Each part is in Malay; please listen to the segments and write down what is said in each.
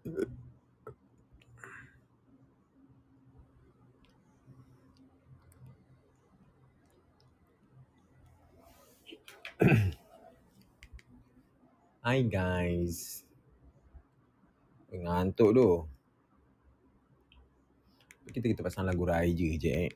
Hi guys. Ngantuk tu. Kita kita pasang lagu raya je je eh.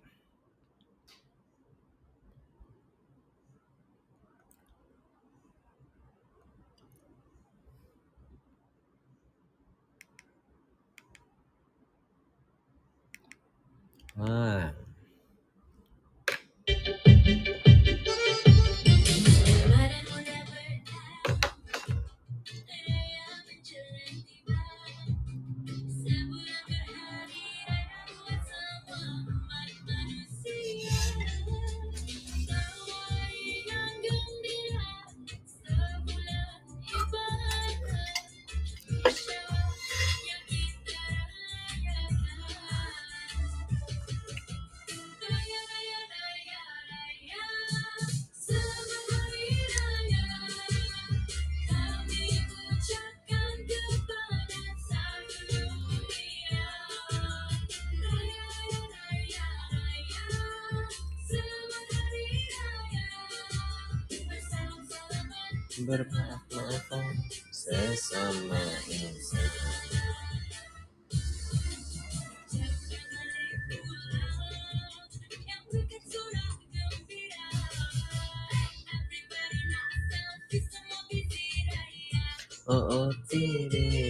Oh, oh,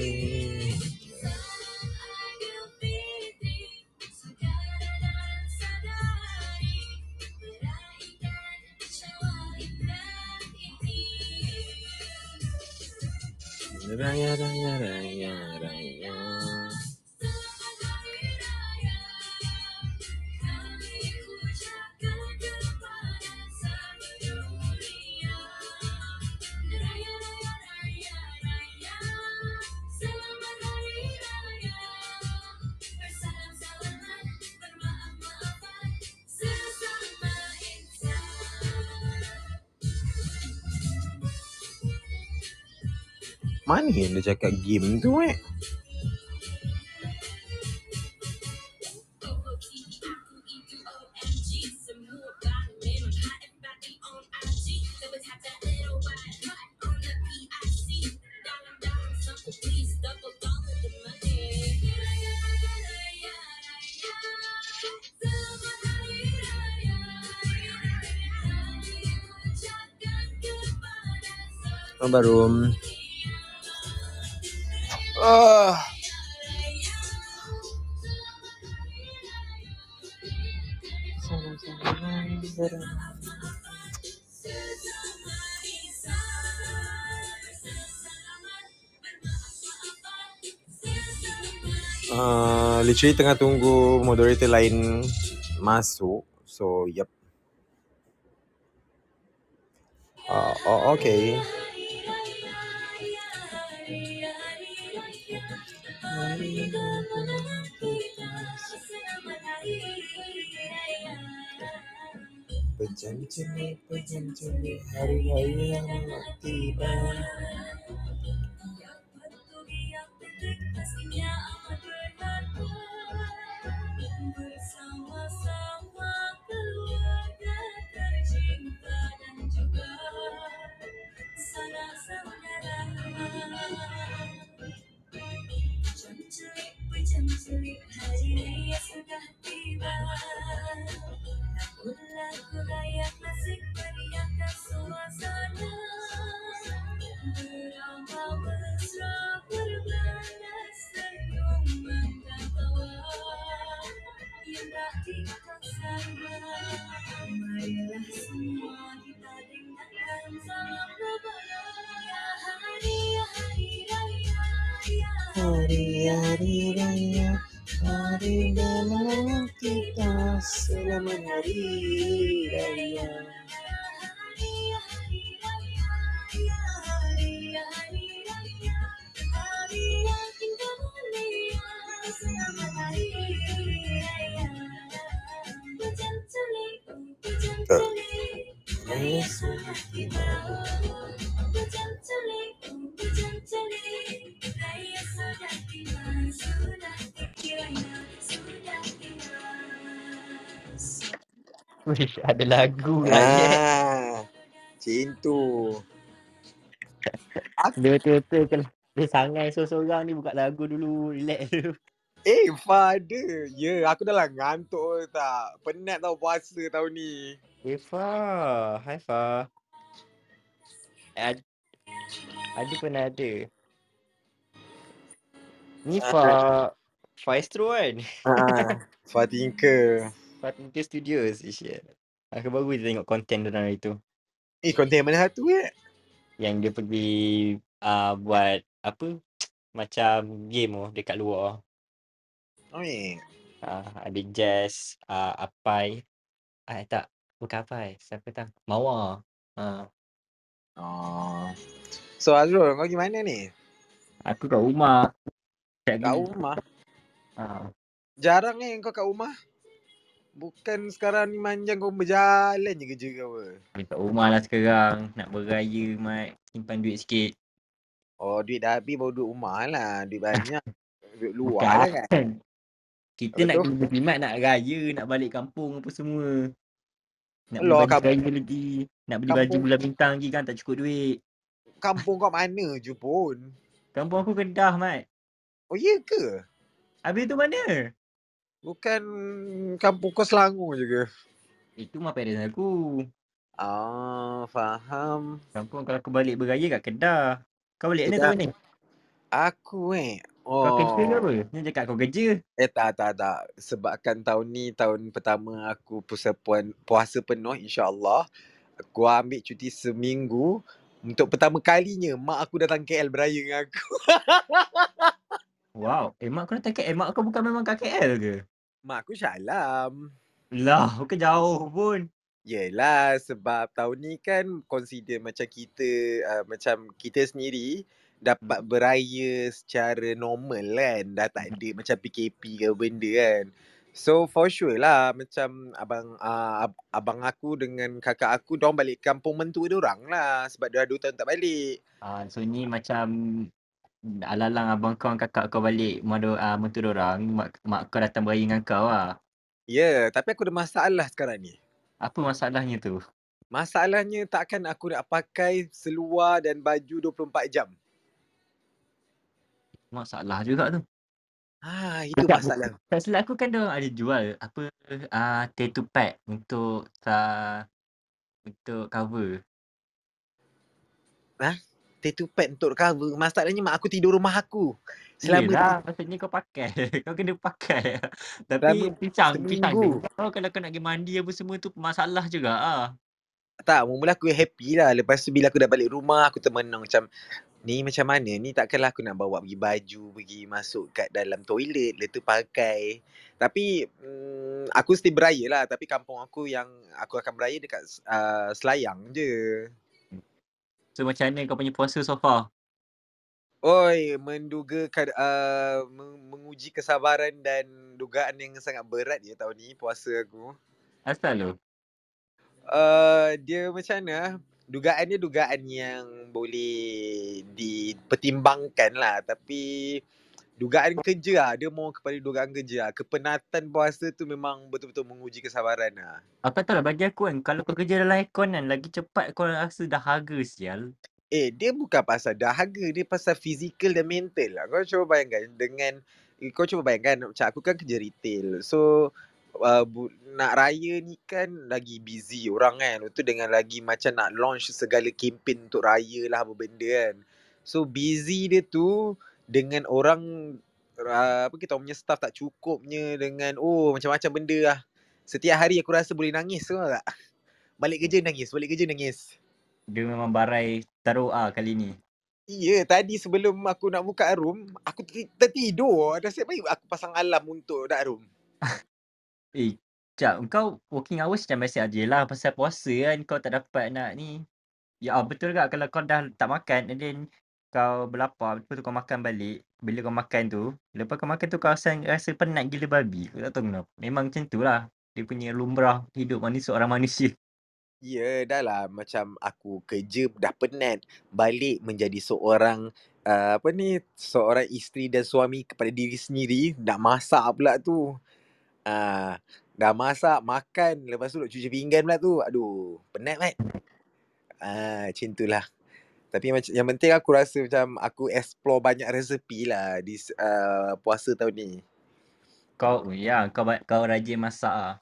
yang dia cakap game tu eh? Baru. Literally tengah tunggu moderator lain masuk. So, yep. Uh, oh, okay. Pejancuni, syamsuri hari ya sudah tiba. Namun lagu rakyat masih meriahkan suasana. Berambau mesra berbelanda senyum yang tak di sana Marilah semua kita dengarkan salam kebahagiaan Hari ya hari hari, Ya hari ya hari hari Wih, ada lagu lah. Ah. Macam tu. Dia betul-betul kalau dia sangai seorang-seorang ni buka lagu dulu, relax dulu. Eh, father. Ya, yeah, aku dah lah ngantuk tak. Penat tau puasa tahun ni. Eh, Fa. Hai, Fa. Ad... Ada pun ada. Ni Fa... Fa Astro kan? Ah, Fa Tinker. Fa Tinker Studios. Ish, Aku baru je tengok konten orang itu. Eh, konten mana satu eh? Yang dia pergi uh, buat apa macam game oh dekat luar. Oh eh. Uh, ada jazz, uh, apai. Ah tak, bukan apai. Siapa tahu? Mawar. Uh. Oh. So Azrul, kau gimana ni? Aku kat rumah. Kat, kat rumah? Uh. Jarang ni kau kat rumah. Bukan sekarang ni manjang kau berjalan je kerja kau apa? Kat rumah lah sekarang. Nak beraya, Mat. Simpan duit sikit. Oh duit dah habis baru duit rumah lah. Duit banyak. duit luar lah kan. Kita apa nak tu? berjimat nak raya, nak balik kampung apa semua. Nak beli baju kampung. raya lagi. Nak beli kampung. baju bulan bintang lagi kan tak cukup duit. Kampung kau mana je pun? Kampung aku Kedah, Mat. Oh iya ke? Habis tu mana? Bukan kampung kau Selangor je ke? Itu mah parents aku. Ah, faham. Kampung kalau aku balik beraya kat Kedah. Kau balik mana tahun ni? Aku eh. Oh. Kau kerja ke apa? Ni cakap kau kerja. Eh tak, tak, tak. Sebabkan tahun ni tahun pertama aku puasa, puan, puasa penuh insyaAllah. Aku ambil cuti seminggu. Untuk pertama kalinya mak aku datang KL beraya dengan aku. wow. Eh mak aku datang KL. Mak aku bukan memang kat KL ke? Mak aku syalam. Lah, bukan jauh pun. Yelah sebab tahun ni kan consider macam kita uh, macam kita sendiri dapat beraya secara normal kan dah tak ada macam PKP ke benda kan so for sure lah macam abang uh, abang aku dengan kakak aku diorang balik kampung mentua dia orang lah sebab dia dah 2 tahun tak balik uh, so ni macam alalang abang kau kakak kau balik rumah uh, mentua dia orang mak, mak kau datang beraya dengan kau lah ya yeah, tapi aku ada masalah sekarang ni apa masalahnya tu? Masalahnya takkan aku nak pakai seluar dan baju 24 jam. Masalah juga tu. Ha, itu tak, masalah. Tak silap aku kan dia ada jual apa uh, tattoo pad untuk uh, untuk cover. Ha? Tattoo pad untuk cover. Masalahnya mak aku tidur rumah aku. Selama Yelah, maksudnya kau pakai. kau kena pakai. Tapi pisang, pisang kau kalau kau nak pergi mandi apa semua tu masalah juga ah. Tak, mula aku happy lah. Lepas tu bila aku dah balik rumah, aku termenung macam, ni macam mana? Ni takkanlah aku nak bawa pergi baju, pergi masuk kat dalam toilet, lepas tu pakai. Tapi, mm, aku mesti beraya lah. Tapi kampung aku yang aku akan beraya dekat uh, Selayang je. So, macam mana kau punya puasa so far? Oi, menduga uh, menguji kesabaran dan dugaan yang sangat berat ya tahun ni puasa aku. Asal lu? Uh, dia macam mana? Dugaan dia dugaan yang boleh dipertimbangkan lah. Tapi dugaan kerja lah. Dia mau kepada dugaan kerja lah. Kepenatan puasa tu memang betul-betul menguji kesabaran lah. Apa tahu lah bagi aku kan. Kalau kau kerja dalam aircon kan. Lagi cepat kau rasa dah harga sial. Eh, dia bukan pasal dahaga, dia pasal fizikal dan mental lah. Kau cuba bayangkan dengan kau cuba bayangkan macam aku kan kerja retail. So uh, bu, nak raya ni kan lagi busy orang kan. Itu dengan lagi macam nak launch segala kempen untuk raya lah apa benda kan. So busy dia tu dengan orang uh, apa kita punya staff tak cukupnya dengan oh macam-macam benda lah. Setiap hari aku rasa boleh nangis tu tak? Balik kerja nangis, balik kerja nangis dia memang barai taruh ah kali ni. Iya, tadi sebelum aku nak buka room, aku tertidur. Dah siap baik aku pasang alam untuk nak room. eh, Cak, kau working hours macam biasa je lah. Pasal puasa kan kau tak dapat nak ni. Ya betul tak kalau kau dah tak makan and then kau berlapar, lepas tu kau makan balik. Bila kau makan tu, lepas kau makan tu kau rasa, rasa penat gila babi. Aku tak tahu kenapa. Memang macam tu lah. Dia punya lumrah hidup manusia, orang manusia. Ya, dah lah macam aku kerja dah penat. Balik menjadi seorang uh, apa ni, seorang isteri dan suami kepada diri sendiri, nak masak pula tu. Uh, dah masak, makan, lepas tu nak cuci pinggan pula tu. Aduh, penat kan? Ah, macam itulah. Tapi macam yang penting aku rasa macam aku explore banyak resepi lah di uh, puasa tahun ni. Kau ya, kau kau rajin masak ah.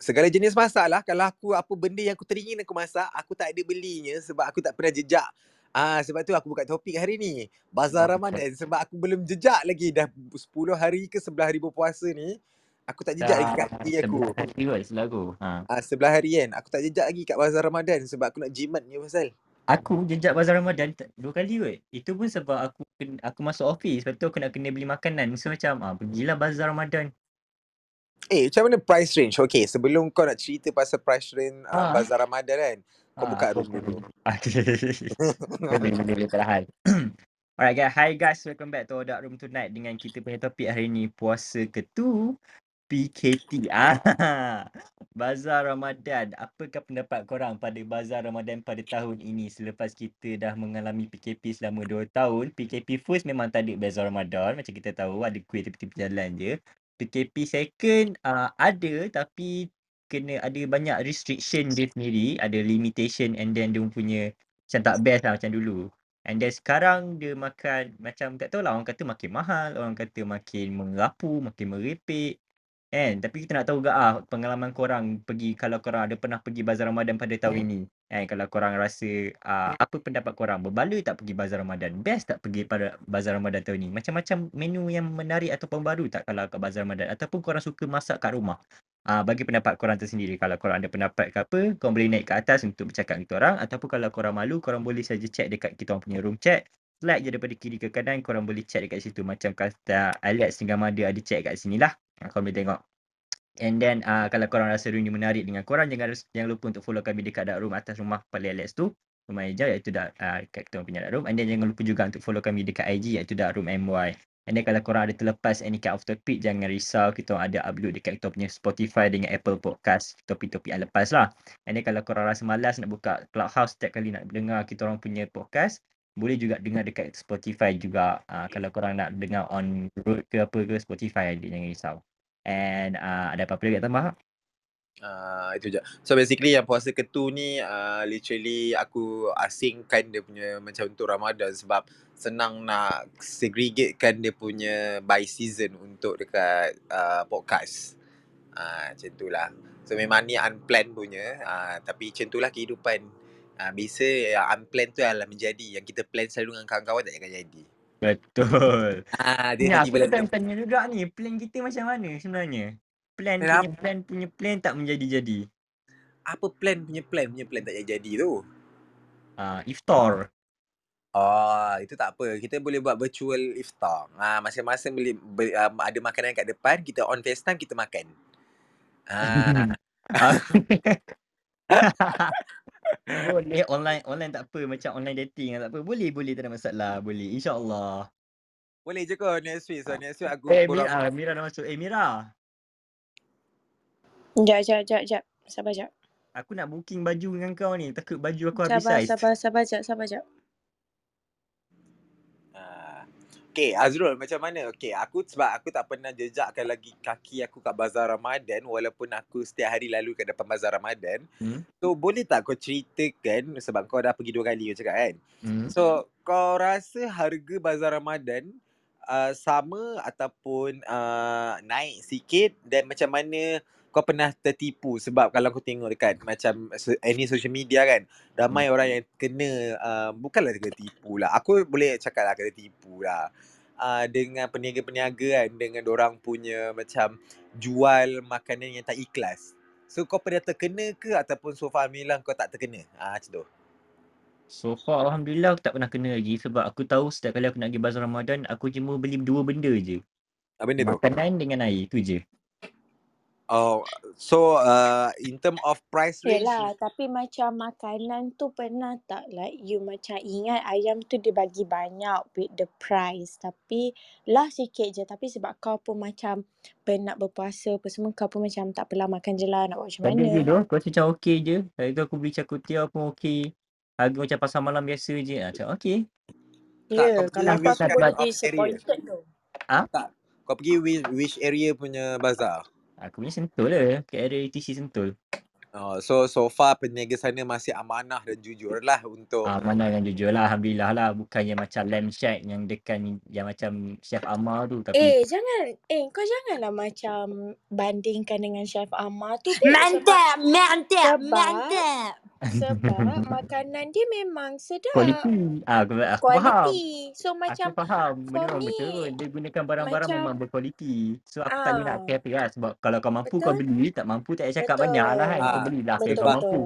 Segala jenis masak lah. Kalau aku apa benda yang aku teringin aku masak, aku tak ada belinya sebab aku tak pernah jejak. Ah sebab tu aku buka topik hari ni. Bazar oh, Ramadan sebab aku belum jejak lagi dah 10 hari ke 11 hari berpuasa ni. Aku tak jejak lagi kat diri aku. Sebelah hari kot sebelah aku. Ha. Ah, sebelah hari kan. Aku tak jejak lagi kat bazar Ramadan sebab aku nak jimat ni pasal. Aku jejak bazar Ramadan dua kali kot. Itu pun sebab aku aku masuk office. Lepas tu aku nak kena beli makanan. So macam ah, pergilah bazar Ramadan. Eh macam mana price range? Okay sebelum kau nak cerita pasal price range ha. uh, bazar Ramadan kan. Kau ha, buka room dulu. Okay. boleh boleh perlahan. Alright guys, hi guys, welcome back to Odak Room Tonight dengan kita punya topik hari ni puasa ketu PKT. Ah, Bazar Ramadan. Apakah pendapat korang pada Bazar Ramadan pada tahun ini selepas kita dah mengalami PKP selama 2 tahun. PKP first memang tak ada Bazar Ramadan. Macam kita tahu ada kuih tepi-tepi jalan je. PKP second uh, ada tapi kena ada banyak restriction dia sendiri. Ada limitation and then dia punya macam tak best lah macam dulu. And then sekarang dia makan macam tak tahu lah orang kata makin mahal. Orang kata makin mengapu, makin merepek. Kan? Tapi kita nak tahu juga ah pengalaman korang pergi kalau korang ada pernah pergi bazar Ramadan pada tahun hmm. ini. Kan? Kalau korang rasa uh, apa pendapat korang? Berbaloi tak pergi bazar Ramadan? Best tak pergi pada bazar Ramadan tahun ini? Macam-macam menu yang menarik ataupun baru tak kalau kat bazar Ramadan? Ataupun korang suka masak kat rumah? Uh, bagi pendapat korang tersendiri. Kalau korang ada pendapat ke apa, korang boleh naik ke atas untuk bercakap dengan kita orang. Ataupun kalau korang malu, korang boleh saja check dekat kita orang punya room chat. Slide je daripada kiri ke kanan, korang boleh chat dekat situ. Macam kata Alex dengan Mada ada chat kat sini lah. Korang boleh tengok. And then uh, kalau korang rasa room ni menarik dengan korang jangan jangan lupa untuk follow kami dekat dark room atas rumah Pali Alex tu. Rumah hijau iaitu dark, uh, kat kita punya dark room. And then jangan lupa juga untuk follow kami dekat IG iaitu dark room MY. And then kalau korang ada terlepas any kind of topic jangan risau kita ada upload dekat kita punya Spotify dengan Apple Podcast topik-topik yang lepas lah. And then kalau korang rasa malas nak buka Clubhouse setiap kali nak dengar kita orang punya podcast boleh juga dengar dekat Spotify juga uh, kalau korang nak dengar on road ke apa ke Spotify jangan risau. And uh, ada apa-apa lagi nak tambah? Uh, itu je. So basically yang puasa ketu ni uh, literally aku asingkan dia punya macam untuk Ramadan sebab senang nak segregatekan dia punya by season untuk dekat uh, podcast. Uh, macam tu lah. So memang ni unplanned punya uh, tapi macam tu lah kehidupan. Uh, biasa yang unplanned tu adalah menjadi. Yang kita plan selalu dengan kawan-kawan tak akan jadi. Betul. Ah, dia ni aku tanya, tanya juga ni, plan kita macam mana sebenarnya? Plan punya plan punya plan tak menjadi-jadi. Apa plan punya plan punya plan tak jadi tu? Ah, uh, iftar. Oh, itu tak apa. Kita boleh buat virtual iftar. Ah, masing-masing boleh ber, um, ada makanan kat depan, kita on FaceTime kita makan. Ah. boleh online online tak apa macam online dating tak apa. Boleh boleh tak ada masalah. Boleh insya-Allah. Boleh je kau next week. So next week aku Eh Mira, uh, Mira dah masuk. Eh Mira. Jap jap jap jap. Sabar jap. Aku nak booking baju dengan kau ni. Takut baju aku habis sabar, size. Sabar sabar jap sabar jap. Okay Azrul macam mana? Okay aku sebab aku tak pernah jejakkan lagi kaki aku kat Bazar Ramadan walaupun aku setiap hari lalu kat depan Bazar Ramadan. Hmm? So boleh tak kau ceritakan sebab kau dah pergi dua kali kau cakap kan? Hmm? So kau rasa harga Bazar Ramadan uh, sama ataupun uh, naik sikit dan macam mana kau pernah tertipu sebab kalau kau tengok dekat macam any social media kan ramai hmm. orang yang kena uh, bukanlah kena tipu lah aku boleh cakap lah kena tipu lah uh, dengan peniaga-peniaga kan dengan orang punya macam jual makanan yang tak ikhlas so kau pernah terkena ke ataupun so far Alhamdulillah kau tak terkena ah uh, macam tu So far Alhamdulillah aku tak pernah kena lagi sebab aku tahu setiap kali aku nak pergi bazar Ramadan aku cuma beli dua benda je. Apa benda tu? Makanan dengan air tu je. Oh, so uh, in term of price range. Yelah, tapi macam makanan tu pernah tak like you macam ingat ayam tu dia bagi banyak with the price. Tapi lah sikit je. Tapi sebab kau pun macam penat berpuasa apa semua kau pun macam tak apalah makan je lah nak buat macam mana. Tadi je tu, kau macam okey je. Hari tu aku beli cakutia pun okey. Harga macam pasar malam biasa je. Ah, macam okey. Ya, yeah, kalau kau boleh disappointed tu. Ha? Tak. Kau pergi which, which area punya bazar? Aku punya sentul lah. Kat area ETC sentul. Oh, so so far peniaga sana masih amanah dan jujur lah untuk Ah, mana yang jujur lah. Alhamdulillah lah. Bukan yang macam Lamb Shack yang dekat ni, yang macam Chef Amar tu. Tapi Eh, jangan. Eh, kau janganlah macam bandingkan dengan Chef Amar tu. Mantap, mantap, Sebab- mantap. Sebab makanan dia memang sedap. kualiti. Ah, aku, aku faham. Kualiti. So macam aku faham. for Benda me, betul. Dia gunakan barang-barang macam- memang berkualiti. So aku tak boleh nak Ah. kata lah. Sebab kalau kau mampu kau Betul. beli. Tak mampu tak payah cakap Betul. banyak lah kan. Kau Ah, belilah betul kau mampu.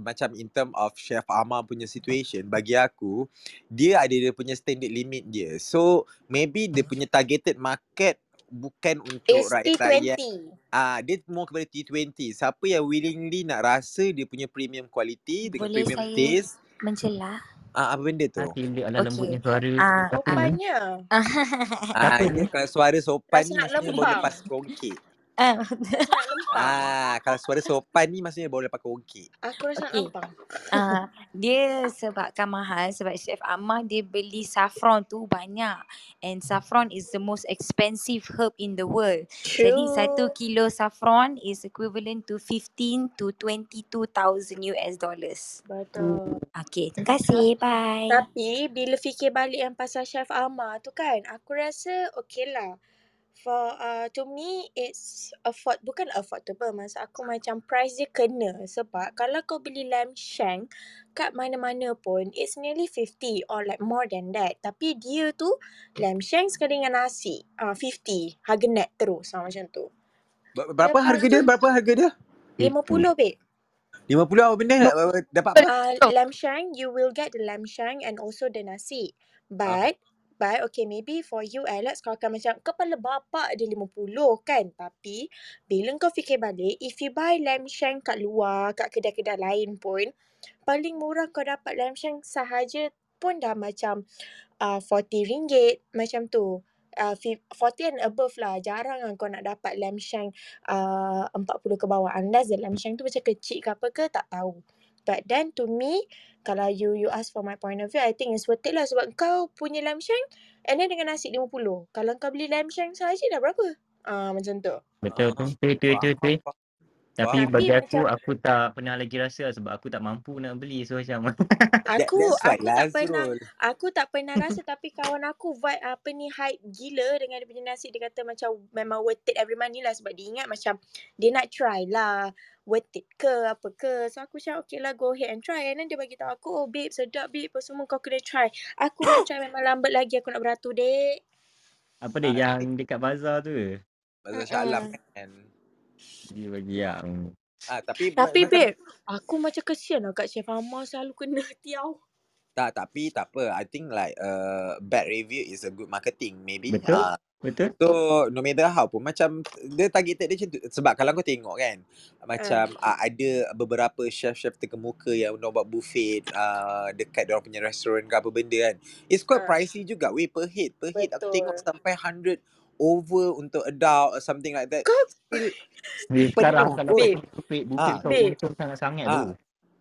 macam in term of Chef Amar punya situation bagi aku dia ada dia punya standard limit dia. So maybe dia punya targeted market bukan untuk It's rakyat-rakyat. T20. Ah, dia more kepada T20. Siapa yang willingly nak rasa dia punya premium quality dengan Boleh premium saya taste, Mencelah. ah apa benda tu? Ah, tilik ala Okey. lembutnya suara. Ah? Sopannya. Ah, ini ni? kalau suara sopan ni maksudnya lempang. lepas kongkit. Ah. Lempang. Ah, kalau suara sopan ni maksudnya baru lepas kongkit. Aku rasa lempang. Ah, dia sebabkan mahal sebab Chef Amar dia beli saffron tu banyak and saffron is the most expensive herb in the world. Jadi satu True. kilo saffron is equivalent to 15 to 22,000 US dollars. Betul. Okay, terima kasih. Bye. Tapi bila fikir balik yang pasal Chef Amar tu kan, aku rasa okay lah. For uh, to me it's afford bukan affordable masa aku macam price dia kena. Sebab kalau kau beli lamb shank kat mana-mana pun it's nearly 50 or like more than that. Tapi dia tu lamb shank sekali dengan nasi uh, 50 harga net terus. Uh, macam tu. Ber- Berapa Lepas harga tu dia? Berapa harga dia? 50 babe. 50 apa benda? Uh, Dapat apa? uh, lamb shank you will get the lamb shank and also the nasi but but okay maybe for you Alex kau akan macam kepala bapak dia 50 kan? Tapi bila kau fikir balik if you buy lamb shank kat luar kat kedai-kedai lain pun paling murah kau dapat lamb shank sahaja pun dah macam uh, 40 ringgit macam tu. Uh, fif- 40 and above lah jarang lah kau nak dapat lamb shank uh, 40 ke bawah. Unless the lamb shank tu macam kecil ke apa ke tak tahu but then to me kalau you you ask for my point of view I think it's worth it lah sebab kau punya lamb shank and then dengan nasi 50 kalau kau beli lamb shank sahaja dah berapa ah uh, macam tu Betul tu. Tu tu tu tu. Tapi Tapi bagi aku, macam- aku tak pernah lagi rasa sebab aku tak mampu nak beli. So macam That, aku that's aku lah tak pernah Azrul. Aku tak pernah rasa tapi kawan aku vibe apa ni hype gila dengan dia punya nasi dia kata macam memang worth it every money lah sebab dia ingat macam dia nak try lah worth it ke apa ke so aku macam okay lah go ahead and try and then dia bagi tahu aku oh babe sedap babe apa semua kau kena try aku nak try memang lambat lagi aku nak beratur dek apa dia Ah, yang dekat bazar tu ke? Bazar Shah Alam kan. Dia bagi yang Ah, tapi tapi babe aku macam kesian lah kat Chef Amar selalu kena tiaw Tak, tapi tak apa. I think like uh, bad review is a good marketing maybe. Betul. Ah, Betul? so no matter how pun macam dia targeted dia macam tu. Sebab kalau kau tengok kan macam uh. ada beberapa chef-chef terkemuka yang orang buat buffet uh, dekat dia punya restoran ke apa benda kan. It's quite Ah. pricey juga weh per head. Per head aku Betul. tengok sampai 100 over untuk adult or something like that. Kau- Dia sekarang kalau babe. buffet, buffet Ah. kau Babe. untung sangat-sangat Ah. tu.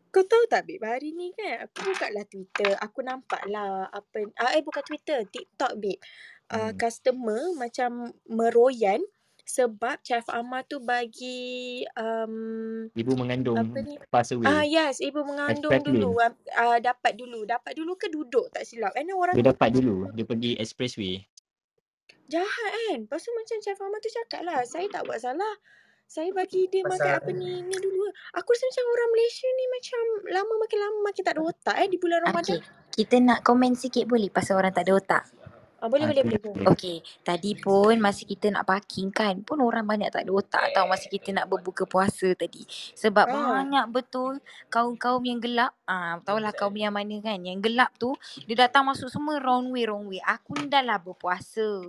Kau tahu tak babe hari ni kan aku buka lah Twitter aku nampak lah apa ah, eh bukan Twitter TikTok babe uh, Hmm. customer macam meroyan sebab Chef Amar tu bagi um, Ibu mengandung Apa ni? pass away. ah yes ibu mengandung Express dulu uh, uh, dapat dulu dapat dulu ke duduk tak silap and orang Dia dapat dulu. Dia pergi expressway. Jahat kan lepas tu macam Chef Amar tu cakap lah saya tak buat salah saya bagi dia makan Pasal- apa ni ni dulu aku rasa macam orang Malaysia ni macam lama makin lama makin tak ada otak eh di bulan Ramadan Okay. Kita nak komen sikit boleh pasal orang tak ada otak. Ah, boleh boleh Okey, boleh okey. Tadi pun masa kita nak parking kan, pun orang banyak tak ada otak tau masa kita nak berbuka puasa tadi. Sebab Ah. banyak betul kaum-kaum yang gelap, ah tahulah kaum yang mana kan, yang gelap tu dia datang masuk semua wrong way wrong way. Aku ni dah lah berpuasa.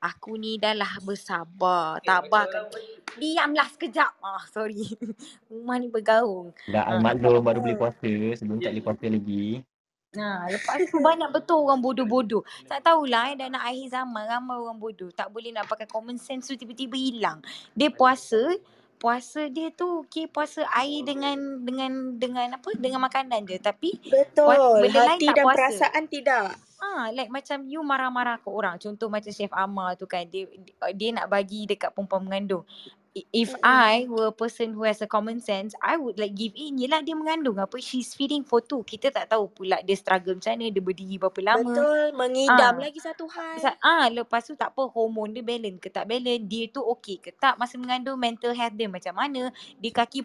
Aku ni dah lah bersabar, tabahkan. Diamlah sekejap. Ah sorry. Rumah ni bergaung. Dah Ah. maklum baru boleh puasa sebelum tak boleh puasa lagi. Nah, lepas tu banyak betul orang bodoh-bodoh. Tak tahulah eh, dah nak akhir zaman ramai orang bodoh. Tak boleh nak pakai common sense tu tiba-tiba hilang. Dia puasa, puasa dia tu okay puasa air dengan dengan dengan apa? Dengan makanan je. Tapi Betul. benda lain Hati tak dan puasa. perasaan tidak. ah like macam you marah-marah ke orang. Contoh macam Chef Amar tu kan. Dia dia nak bagi dekat perempuan mengandung. If Mm-mm. I were a person who has a common sense, I would like give in. Yelah dia mengandung apa. She's feeding for two. Kita tak tahu pula dia struggle macam mana. Dia berdiri berapa lama. Betul, mengidam Ah. lagi satu hal. Ah, lepas tu tak apa hormon dia balance ke tak balance. Dia tu okey ke tak masa mengandung mental health dia macam mana. Dia kaki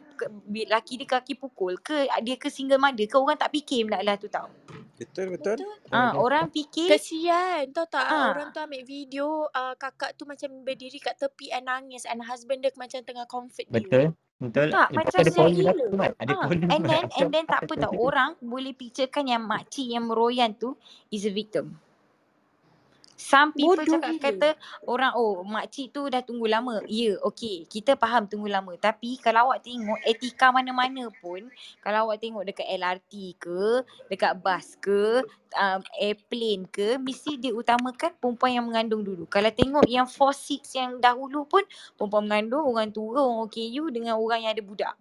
laki dia kaki pukul ke dia ke single mother ke orang tak fikir benda lah tu tau. Betul betul. Betul. Ah, betul. orang fikir Kesian Tahu tak Ah. Orang tu ambil video uh, Kakak tu macam berdiri kat tepi And nangis And husband dia macam tengah comfort dia Betul. Betul. Tak, Lepas macam ada poli lah gila. kan. Ada Ah, poli and then and then tak apa tau orang boleh picturekan yang makcik yang meroyan tu is a victim. Some people Bodoh cakap gila. kata orang oh makcik tu dah tunggu lama. Ya, yeah, okey. Kita faham tunggu lama. Tapi kalau awak tengok etika mana-mana pun, kalau awak tengok dekat LRT ke, dekat bas ke, um, airplane ke, mesti dia utamakan perempuan yang mengandung dulu. Kalau tengok yang four seats yang dahulu pun, perempuan mengandung, orang tua, orang OKU dengan orang yang ada budak.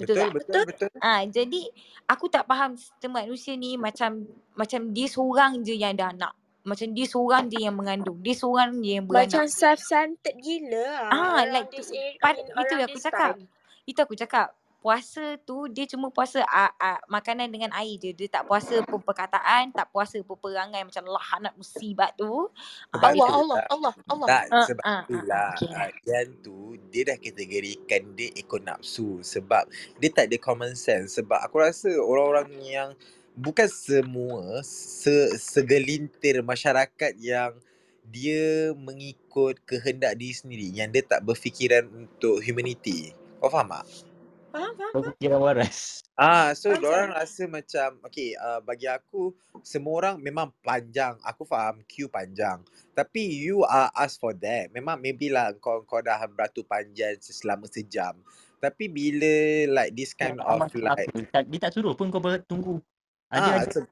Betul Betul tak? betul betul. Ah, jadi aku tak faham sistem manusia ni macam macam dia seorang je yang ada anak. Macam dia seorang je yang mengandung. Dia seorang je yang beranak. Macam self-centered gila lah Ah, Around like this tu, pad, itu yang aku cakap. time Itu aku cakap. Puasa tu dia cuma puasa ah, ah, makanan dengan air je. Dia tak puasa pun perkataan, tak puasa pun perangai macam lahanat musibat tu. Sebab Ah, Allah tu Allah lah. Allah Allah Tak, ah, sebab ah, ah, itulah okay. uh, Yang tu Dia dah kategorikan Dia ikut nafsu Sebab Dia tak ada common sense Sebab aku rasa Orang-orang yang Bukan semua se, Segelintir masyarakat yang Dia mengikut Kehendak diri sendiri Yang dia tak berfikiran Untuk humanity Kau faham tak? Faham faham Berfikiran waras. Ah, so Faham orang rasa macam okay, uh, bagi aku semua orang memang panjang. Aku faham queue panjang. Tapi you are asked for that. Memang maybe lah kau kau dah beratur panjang selama sejam. Tapi bila like this Yang kind tak of like Dia tak suruh pun kau bertunggu. Ada ah ada. se-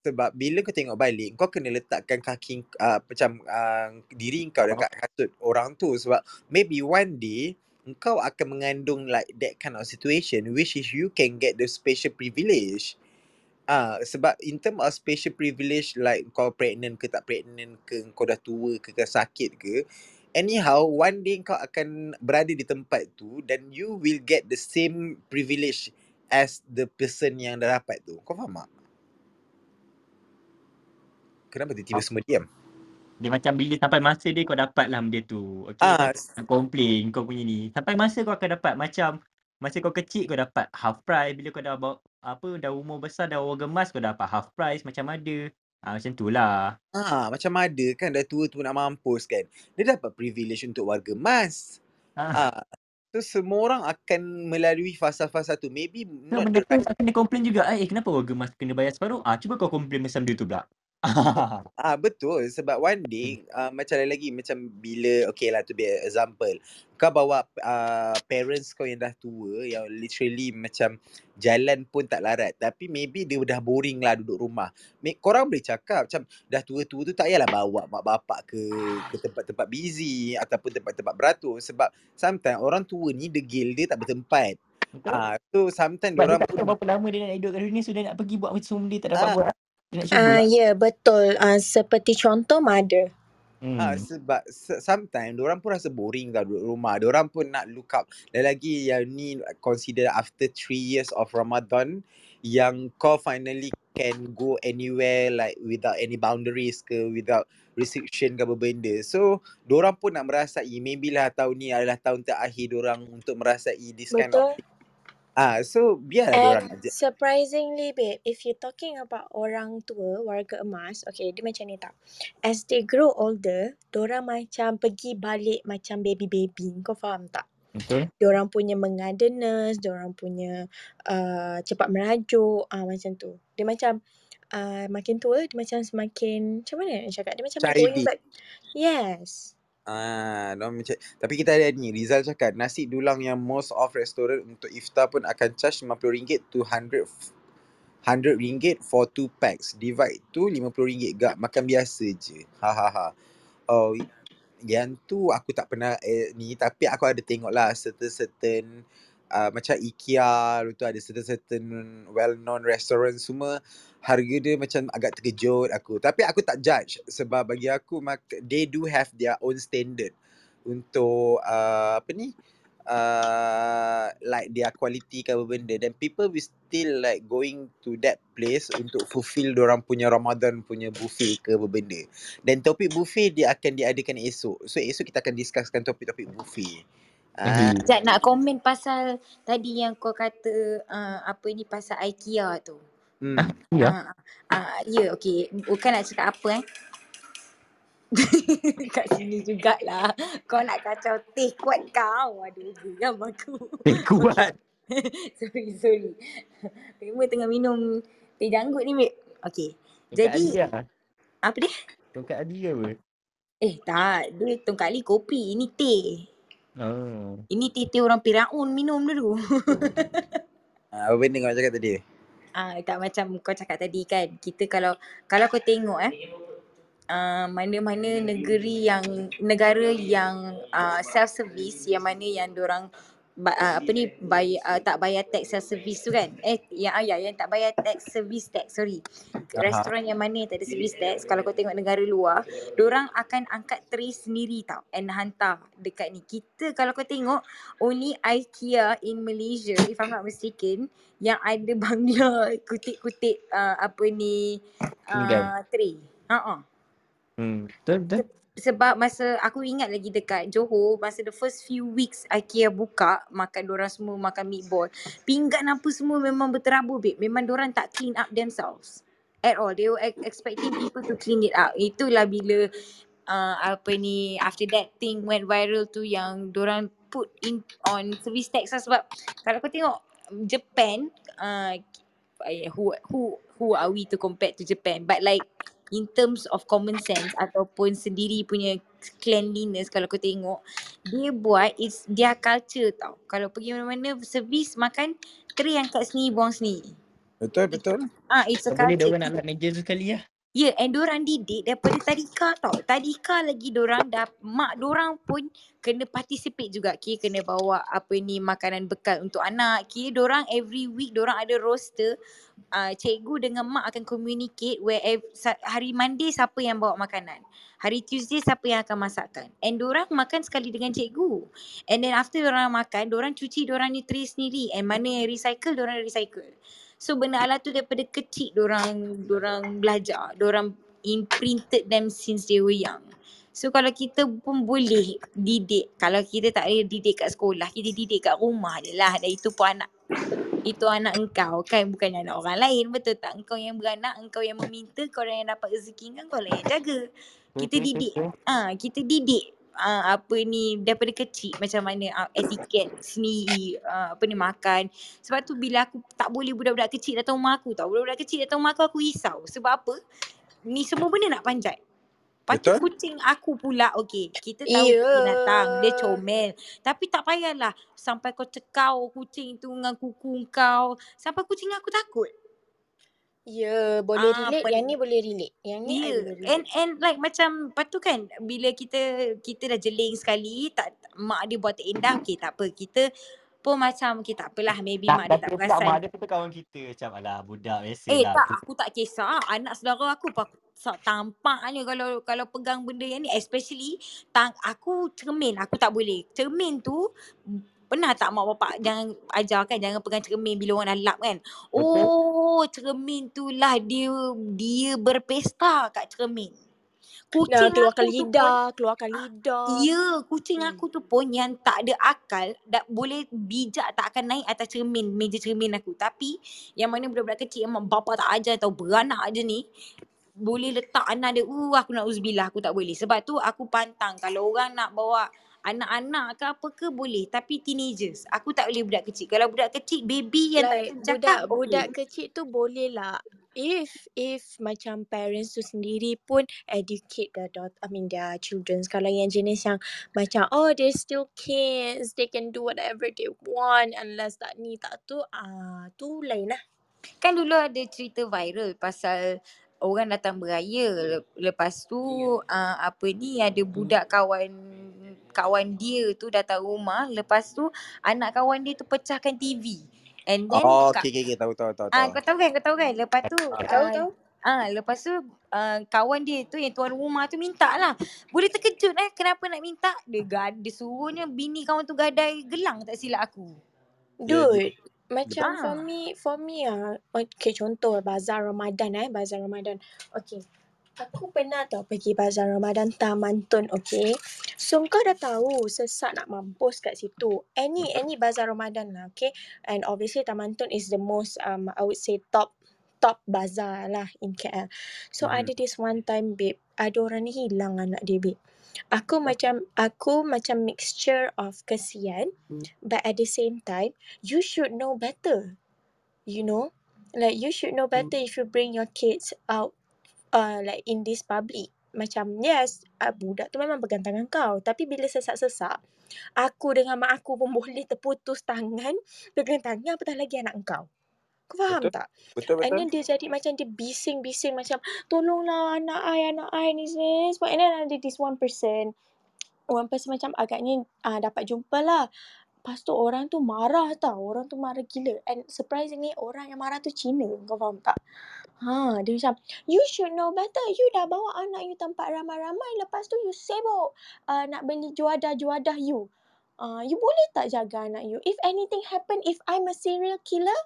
sebab bila kau tengok balik kau kena letakkan kaki uh, macam uh, diri kau dekat kasut orang tu. Sebab maybe one day engkau akan mengandung like that kind of situation which is you can get the special privilege. Ah, sebab in term of special privilege like kau pregnant ke tak pregnant ke kau dah tua ke kau sakit ke anyhow one day kau akan berada di tempat tu dan you will get the same privilege as the person yang dah dapat tu kau faham tak kenapa tiba-tiba semua diam Dia macam bila sampai masa dia kau dapat lah benda tu. Okay. ah Nak complain kau punya ni. Sampai masa kau akan dapat macam masa kau kecil kau dapat half price. Bila kau dah bawa, apa dah umur besar dah orang gemas kau dapat half price macam ada. Ah macam tu lah. ah macam ada kan dah tua tu nak mampus kan dia dapat privilege untuk warga emas Ah. ah So semua orang akan melalui fasa-fasa tu. Maybe So not benda tu akan dia complain juga. Eh kenapa warga emas kena bayar separuh? Ah cuba kau complain macam dia tu pula. Ah betul sebab one day uh, macam lain lagi macam bila okay lah to be an example kau bawa uh, parents kau yang dah tua yang literally macam jalan pun tak larat tapi maybe dia dah boring lah duduk rumah. Make, korang boleh cakap macam dah tua-tua tu tak payahlah bawa mak bapak ke ke tempat-tempat busy ataupun tempat-tempat beratur sebab sometimes orang tua ni degil dia tak bertempat. Betul? Ah so sometimes Sebab dia orang tak tahu pun berapa lama dia nak hidup kat dunia so dia nak pergi buat macam dia tak dapat ah buat. Dia nak cuba Ah, lah. ya yeah, betul. Ah, seperti contoh mother. Ah, Hmm. sebab se- sometimes orang pun rasa boring tau duduk rumah. Orang pun nak look up. Dan lagi yang ni consider after three years of Ramadan yang kau finally can go anywhere like without any boundaries ke without restriction ke apa benda. So, orang pun nak merasai maybe lah tahun ni adalah tahun terakhir orang untuk merasai this kind of Betul. Ah, so biarlah orang And aja. surprisingly babe, if you talking about orang tua, warga emas, okay, dia macam ni tau. As they grow older, dorang macam pergi balik macam baby-baby. Kau faham tak? Betul? Diorang punya mengada nurse, diorang punya uh, cepat merajuk, ah macam tu. Dia macam uh, makin tua, dia macam semakin, macam mana nak cakap? Dia macam going Childish. back. Yes. Ah, macam tapi kita ada ni Rizal cakap nasi dulang yang most of restoran untuk iftar pun akan charge RM50 to 100 100 ringgit for two packs. Divide tu RM50 gak makan biasa je. Ha ha ha. Oh, yang tu aku tak pernah eh, ni tapi aku ada tengok lah certain-certain uh, macam IKEA tu ada certain-certain well known restaurant semua harga dia macam agak terkejut aku. Tapi aku tak judge sebab bagi aku mak- they do have their own standard untuk uh, apa ni uh, like their quality ke apa benda. Then people will still like going to that place untuk fulfill orang punya Ramadan punya buffet ke apa benda. Dan topik buffet dia akan diadakan esok. So esok kita akan discusskan topik-topik buffet. Ah. Sekejap nak komen pasal tadi yang kau kata uh, apa ni pasal IKEA tu. Hmm. Ya. Ah, ah, ya, okey. Bukan nak cakap apa eh. Kat sini jugalah. Kau nak kacau teh kuat kau. Aduh, geram aku. Eh, kuat. sorry, sorry. Memang tengah minum teh janggut ni, babe. Okey. Jadi, Ali lah. apa dia? Tongkat Ali ke apa? Eh, tak. Dia tongkat Ali kopi. Ini teh. Oh. Ini teh-teh orang Piraun minum dulu. Ah, apa benda kau cakap tadi Ah, tak macam kau cakap tadi kan. Kita kalau kalau kau tengok eh uh, mana-mana negeri yang negara yang uh, self service yang mana yang orang uh, apa ni bayar uh, tak bayar tax self service tu kan. Eh yang ayah yang tak bayar tax service tax sorry. Aha. Restoran yang mana yang tak ada service tax kalau kau tengok negara luar, orang akan angkat tray sendiri tau and hantar dekat ni. Kita kalau kau tengok only IKEA in Malaysia if I'm not mistaken yang ada bangla kutip-kutip uh, apa ni uh, tray. Ha ah. Hmm. Betul betul. Sebab masa aku ingat lagi dekat Johor masa the first few weeks IKEA buka makan orang semua makan meatball. Pinggan apa semua memang berterabur babe. Memang orang tak clean up themselves. At all. They were ex- expecting people to clean it up. Itulah bila uh, apa ni after that thing went viral tu yang orang put in on service tax lah sebab kalau kau tengok Japan uh, who who who are we to compare to Japan but like in terms of common sense ataupun sendiri punya cleanliness kalau kau tengok dia buat it's their culture tau. Kalau pergi mana-mana servis makan tray angkat sendiri buang sendiri. Betul betul. ah it's a Tak boleh dia culture orang nak tu sekali lah. Ya, yeah, and dorang didik daripada tadika tau. Tadika lagi dorang dah, mak dorang pun kena participate juga. Kira kena bawa apa ni makanan bekal untuk anak. Kira dorang every week dorang ada roster. Uh, cikgu dengan mak akan communicate where hari Monday siapa yang bawa makanan. Hari Tuesday siapa yang akan masakkan. And dorang makan sekali dengan cikgu. And then after dorang makan, dorang cuci dorang ni tray sendiri. And mana yang recycle, dorang recycle. So benda alat tu daripada kecil dorang dorang belajar, dorang imprinted them since they were young. So kalau kita pun boleh didik, kalau kita tak boleh didik kat sekolah, kita didik kat rumah je lah. Dan itu pun anak itu anak engkau kan bukan anak orang lain betul tak engkau yang beranak engkau yang meminta kau yang dapat rezeki kan kau lah yang jaga kita Betul, didik betul. ah kita didik ah apa ni daripada kecil macam mana ah, etiket sendiri ah, apa ni makan. Sebab tu bila aku tak boleh budak-budak kecil datang rumah aku tau. Budak-budak kecil datang rumah aku aku risau. Sebab apa? Ni semua benda nak panjat. Lepas tu Betul. kucing aku pula okey kita tahu Ya. binatang dia comel. Tapi tak payahlah sampai kau cekau kucing tu dengan kuku kau. Sampai kucing aku takut Ya, boleh Ah, relate. pen- Yang ni boleh relate. Yang ni I Ya, boleh relate. and and like macam lepas tu kan bila kita kita dah jeling sekali tak mak dia buat tak indah okey tak apa kita pun macam okey tak apalah maybe Tak, mak dia tak tapi pula perasan. mak dia pun kawan kita. Macam alah budak biasa Eh lah. tak aku tak kisah anak saudara aku pak sa- tampaknya kalau kalau pegang benda yang ni especially tang aku cermin aku tak boleh. Cermin tu pernah tak mak bapak jangan ajar kan jangan pegang cermin bila orang dah lap kan. Betul. Oh cermin tu lah dia dia berpesta kat cermin. Kucing keluarkan aku tu pun lidah, keluarkan lidah. Ya, kucing Hmm. aku tu pun yang tak ada akal, dak boleh bijak tak akan naik atas cermin, meja cermin aku. Tapi yang mana budak-budak kecil yang mak bapa tak ajar atau beranak je ni, boleh letak anak dia, uh aku nak uzbillah, aku tak boleh. Sebab tu aku pantang kalau orang nak bawa anak-anak ke apa ke boleh. Tapi teenagers, aku tak boleh budak kecil. Kalau budak kecil, baby yang like tak cakap, budak budak okay. kecil tu boleh lah if if macam parents tu sendiri pun educate their daughter I mean their children kalau yang jenis yang macam oh they still kids they can do whatever they want unless tak ni tak tu ah tu lain lah Kan dulu ada cerita viral pasal orang datang beraya. Le- Lepas tu uh, apa ni ada budak kawan kawan dia tu datang rumah. Lepas tu anak kawan dia tu pecahkan TV. And then Oh, kat, okay, okay, okay. Tahu, tahu, tahu, ah tahu. kau tahu kan kau tahu kan. Lepas tu tahu uh, tahu Ah, lepas tu uh, kawan dia tu yang tuan rumah tu minta lah. Boleh terkejut eh kenapa nak minta. Dia, gad, dia suruhnya bini kawan tu gadai gelang tak silap aku. Ya, dia- Dude, macam Ah. for me, for me ah, okay contoh bazar Ramadan eh, bazar Ramadan. Okay. Aku pernah tau pergi bazar Ramadan Taman Tun, okay. So kau dah tahu sesak nak mampus kat situ. Any any bazar Ramadan lah, okay. And obviously Taman Tun is the most um I would say top top bazar lah in KL. So Mhm. ada this one time babe, ada orang ni hilang anak dia babe. Aku macam aku macam mixture of kesian but at the same time you should know better. You know? Like you should know better if you bring your kids out uh, like in this public. Macam yes, uh, budak tu memang pegang tangan kau. Tapi bila sesak-sesak, aku dengan mak aku pun boleh terputus tangan, pegang tangan apatah lagi anak kau. Kau faham Betul. tak? Betul And betul. then dia jadi macam dia bising-bising macam tolonglah anak I, anak I ni ni. Sebab and then ada this one person. One person macam agaknya uh, dapat jumpa lah. Lepas tu orang tu marah tau. Orang tu marah gila. And surprisingly orang yang marah tu Cina. Kau faham tak? Ha, dia macam, you should know better. You dah bawa anak you tempat ramai-ramai. Lepas tu you sibuk uh, nak beli juadah-juadah you. Uh, you boleh tak jaga anak you? If anything happen, if I'm a serial killer,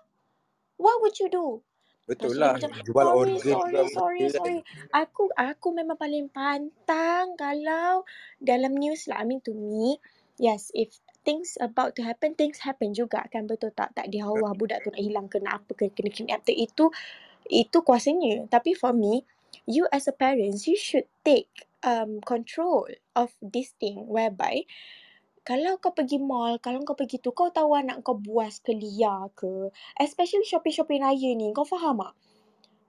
what would you do? Betul Lepas lah. macam, Jual sorry, organ sorry, sorry, sorry. Aku aku memang paling pantang kalau dalam news lah. I mean to me, yes, if things about to happen, things happen juga kan. Betul tak? Tak dia Allah budak tu nak hilang kena apa ke, kena kidnap tu. Itu, itu kuasanya. Tapi for me, you as a parents, you should take um, control of this thing whereby kalau kau pergi mall, kalau kau pergi tu, kau tahu anak kau buas ke liar ke. Especially shopping-shopping raya ni. Kau faham tak?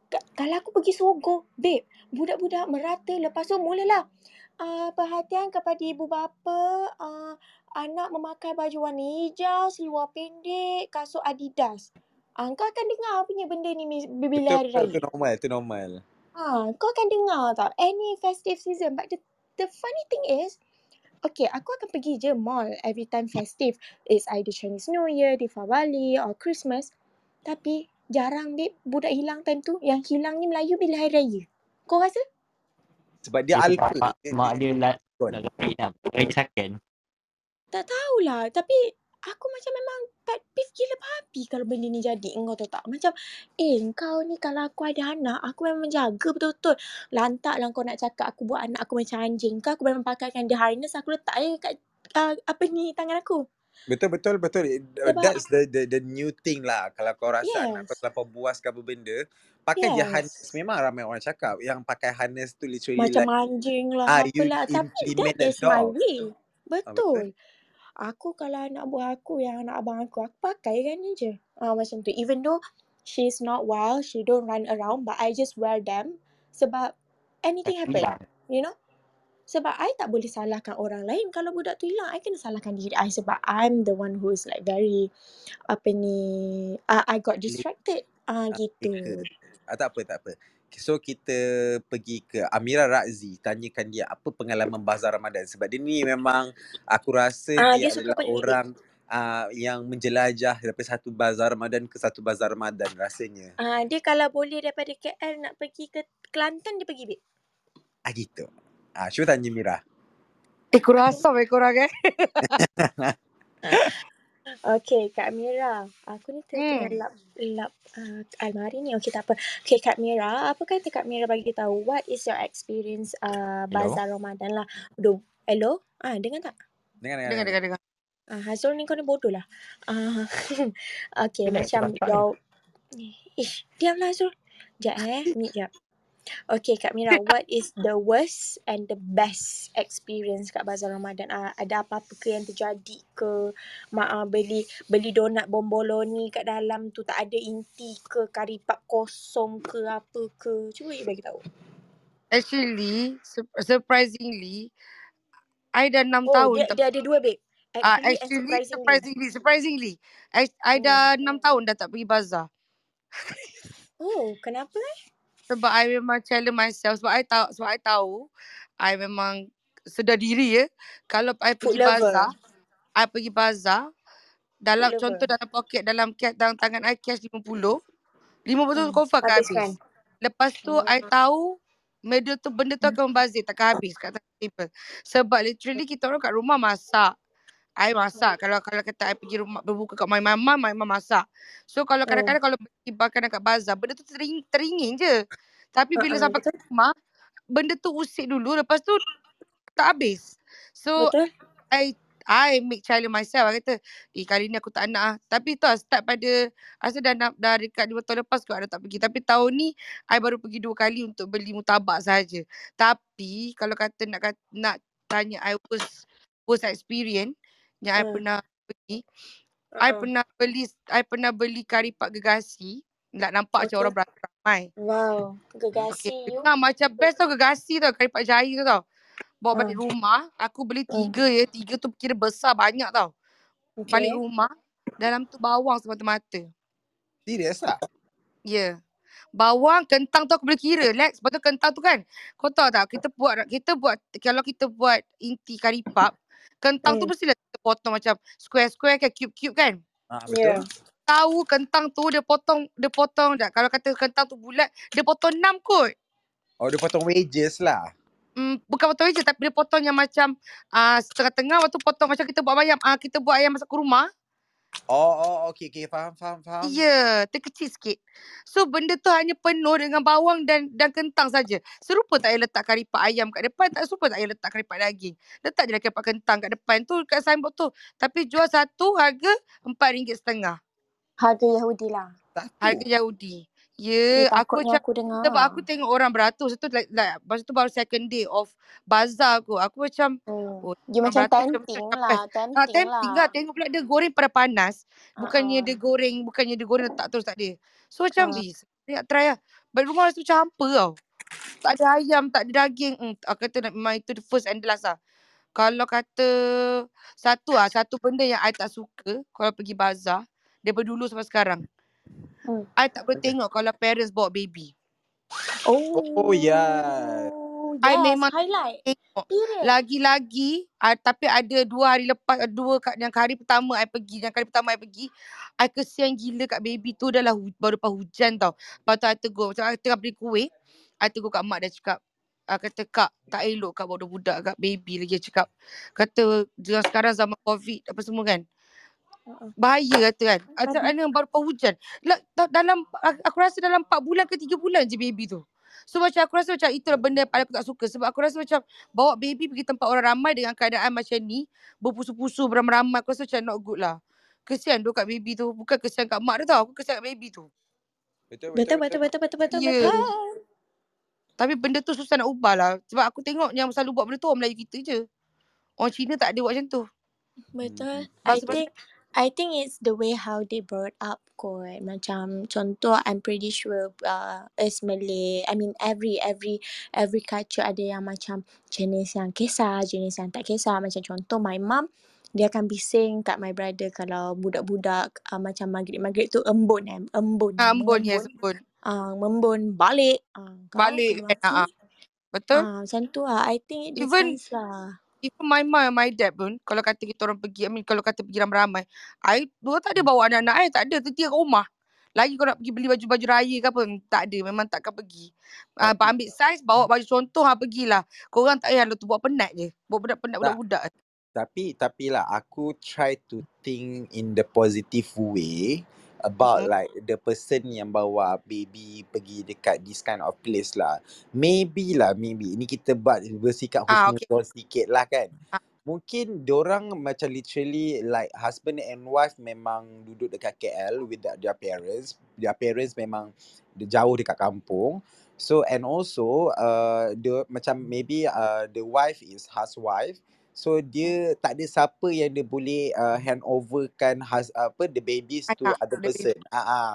Ka- Kalau aku pergi Sogo, babe, budak-budak merata. Lepas tu mulalah. Uh, perhatian kepada ibu bapa, uh, anak memakai baju warna hijau, seluar pendek, kasut Adidas. Uh, kau akan dengar punya benda ni bila hari raya. Itu normal. Itu normal. Ha, kau akan dengar tak any festive season. But the, the funny thing is, okay, aku akan pergi je mall every time festive. It's either Chinese New Year, Deepavali or Christmas. Tapi jarang babe budak hilang time tu. Yang hilang ni Melayu bila hari raya. Kau rasa? Sebab dia Dia alpha. mak, Dia, dia, dia lah, lah lagi lah. Lagi second. Tak tahulah. Tapi aku macam memang pet peeve gila babi kalau benda ni jadi. Engkau tahu tak? Macam, eh kau ni kalau aku ada anak, aku memang jaga betul-betul. Lantak lah kau nak cakap aku buat anak aku macam anjing ke. Aku memang pakaikan dia harness, aku letak je kat uh, apa ni tangan aku. Betul betul betul. Uh, Sebab, That's the the the new thing lah. Kalau kau rasa anak kau yes, terlampau buas ke apa benda, pakai je harness. yes. Memang ramai orang cakap yang pakai harness tu literally Macam like anjing lah, ah you apalah. Tapi that is my dog. way. Ah, betul. Aku kalau anak buah aku yang anak abang aku, aku pakai kan ni je. Ah, macam tu. Even though she's not well, she don't run around, but I just wear them sebab anything happen. You know? Sebab I tak boleh salahkan orang lain. Kalau budak tu hilang, I kena salahkan diri I sebab I'm the one who is like very, apa ni, uh, I got distracted. Ah, Ah, gitu. Ah, tak apa, tak apa. So kita pergi ke Amira Razi tanyakan dia apa pengalaman bazar Ramadan sebab dia ni memang aku rasa Ah, dia dia adalah orang uh, yang menjelajah daripada satu bazar Ramadan ke satu bazar Ramadan rasanya. Ah, dia kalau boleh daripada KL nak pergi ke Kelantan, dia pergi, babe. Ah gitu. Ah cuba tanya Mira. Eh kurang asam eh korang eh. Okay, Kak Mira. Aku ni tengah Hmm. lap, lap uh, almari ni. Okay, tak apa. Okay, Kak Mira. Apa kata Kak Mira bagi tahu what is your experience uh, bazar Ramadan lah. Do, hello? Ah, dengar tak? Dengar dengar Dengar dengar. dengar dengar. Ah, Hazrul ni kau ni bodoh lah. Ah, okay, Relax, macam your... Ish, diamlah Hazrul. Sekejap eh. Ni sekejap. Okay, Kak Mira, what is the worst and the best experience kat bazar Ramadan? Uh, ada apa-apa ke yang terjadi ke? Mak uh, beli beli donat bomboloni kat dalam tu tak ada inti ke? Kari pap kosong ke apa ke? Cuba you bagi tahu. Actually, sur- surprisingly, I dah 6 Oh, tahun dia tak dia ada dua babe. Ah, Actually and actually surprisingly. surprisingly surprisingly I, I Hmm. dah 6 tahun dah tak pergi bazar. Oh, kenapa eh? Sebab I memang challenge myself sebab I tahu sebab I tahu I memang sedar diri ya. Kalau I Food pergi bazar, lover. I pergi bazar Food dalam lover. contoh dalam poket dalam cash dalam tangan I cash 50. 50 tu Hmm. confirm akan Habiskan. habis. Lepas tu I tahu benda tu benda tu akan membazir takkan habis kat table. Sebab literally kita orang kat rumah masak. I masak. Kalau kalau kata I pergi rumah berbuka kat my mama, my mama masak. So kalau Oh. kadang-kadang kalau beli makanan kat bazar, benda tu tering, teringin je. Tapi bila Uh-uh, sampai kat rumah, benda tu usik dulu lepas tu tak habis. So Betul? I I make challenge myself. I kata, eh kali ni aku tak nak ah. Tapi tu lah start pada, rasa dah, nak, dah dekat 2 tahun lepas kot I dah tak pergi. Tapi tahun ni, I baru pergi dua kali untuk beli mutabak saja. Tapi kalau kata nak nak tanya I worst, worst experience yang I Hmm. pernah pergi, I Uh-uh. pernah beli I pernah beli kari pak gegasi. Tak nampak macam Okay. orang beramai. Wow. Okay. Gegasi you. Dengar macam best tau gegasi tau. Kari pak jaya tu tau. Bawa balik Hmm. rumah. Aku beli Hmm. tiga ya. Tiga tu kira besar banyak tau. Balik Okay. rumah. Dalam tu bawang semata-mata. Serius lah? Ya. Yeah. Bawang, kentang tu aku boleh kira. Lex, lepas tu kentang tu kan. Kau tahu tak, kita buat, kita buat, kalau kita buat inti kari pap, kentang tu Hmm. mestilah kita potong macam square-square kan, cube-cube kan. Ah, Yeah. betul. Tahu kentang tu dia potong, dia potong tak. Kalau kata kentang tu bulat, dia potong enam kot. Oh, dia potong wedges lah. Hmm, bukan potong je tapi dia potong yang macam uh, setengah-tengah lepas tu potong macam kita buat ayam. Uh, kita buat ayam masak kurma. Oh, oh, okey, okey. Faham, faham, faham. Ya, yeah, terkecil sikit. So benda tu hanya penuh dengan bawang dan dan kentang saja. Serupa tak payah letak kari pak ayam kat depan, tak serupa tak payah letak kari pak daging. Letak je lah kari pak kentang kat depan tu kat signboard tu. Tapi jual satu harga RM4.5. Harga Yahudi lah. Harga Eh, Ya, aku takutnya macam aku dengar. sebab aku tengok orang beratus itu like, like masa tu baru second day of bazar aku. Aku macam Hmm. oh, Dia macam tempting lah. Ah, Tempting tempting lah. lah. Tengok pula dia goreng pada panas. Bukannya Uh-uh. dia goreng, bukannya dia goreng letak terus tak ada. So macam, Uh. uh. nak try lah. Balik rumah macam hampa tau. Tak ada ayam, tak ada daging. Hmm, aku kata nak- memang itu the first and the last lah. Kalau kata satu lah, satu benda yang I tak suka kalau pergi bazar, daripada dulu sampai sekarang. Hmm. I tak boleh tengok kalau parents bawa baby. Oh, ya. Oh, I yes. memang Highlight. tengok. Period. Lagi-lagi, uh, tapi ada dua hari lepas, dua kat, yang hari pertama I pergi, yang kali pertama I pergi, I kesian gila kat baby tu dah lah hu, baru lepas hujan tau. Lepas tu I tegur, macam I tengah beli kuih, I tegur kat mak dia cakap, uh, kata kak tak elok kak bawa budak kat baby lagi. Cakap, kata sekarang zaman covid apa semua kan. Uh-uh. Bahaya kata kan. Macam mana baru hujan. Dalam, aku rasa dalam 4 bulan ke 3 bulan je baby tu. So macam aku rasa macam itulah benda yang paling aku tak suka. Sebab aku rasa macam bawa baby pergi tempat orang ramai dengan keadaan macam ni. Berpusu-pusu beramai-ramai. Aku rasa macam not good lah. Kesian tu kat baby tu. Bukan kesian kat mak dia tau. Aku kesian kat baby tu. Betul, Betul, betul, betul, betul, betul, Ya. betul. Tapi benda tu susah nak ubah lah. Sebab aku tengok yang selalu buat benda tu orang Melayu kita je. Orang Cina tak ada buat macam tu. Betul. Hmm. I Pasal- think I think it's the way how they brought up kot. Macam contoh I'm pretty sure uh, as Malay, I mean every every every culture ada yang macam jenis yang kisah, jenis yang tak kisah. Macam contoh my mum dia akan bising kat my brother kalau budak-budak uh, macam maghrib-maghrib tu embun eh. Embun. Ah, embun, yes, embun. Uh, membun balik. Uh, Balik mati. Betul? Ah, macam tu lah. I think it makes Even lah. Even my mom and my dad pun kalau kata kita orang pergi I mean kalau kata pergi ramai-ramai I dua tak ada bawa anak-anak I tak ada tertia kat rumah. Lagi kau nak pergi beli baju-baju raya ke apa tak ada memang takkan pergi. Uh, ambil saiz bawa baju contoh ha pergilah. Korang tak payah lah tu buat penat je buat penat-penat budak-budak. Tapi tapi lah aku try to think in the positive way about mm-hmm. like the person yang bawa baby pergi dekat this kind of place lah. Maybe lah, maybe. Ini kita buat bersikap ah okay husnuzon sikit lah kan. ah, Mungkin diorang macam literally like husband and wife memang duduk dekat KL with their, their parents. Their parents memang jauh dekat kampung. So and also uh, the macam maybe uh, the wife is housewife. So dia tak ada siapa yang dia boleh uh, hand overkan has, apa the babies to anak other person. Ah uh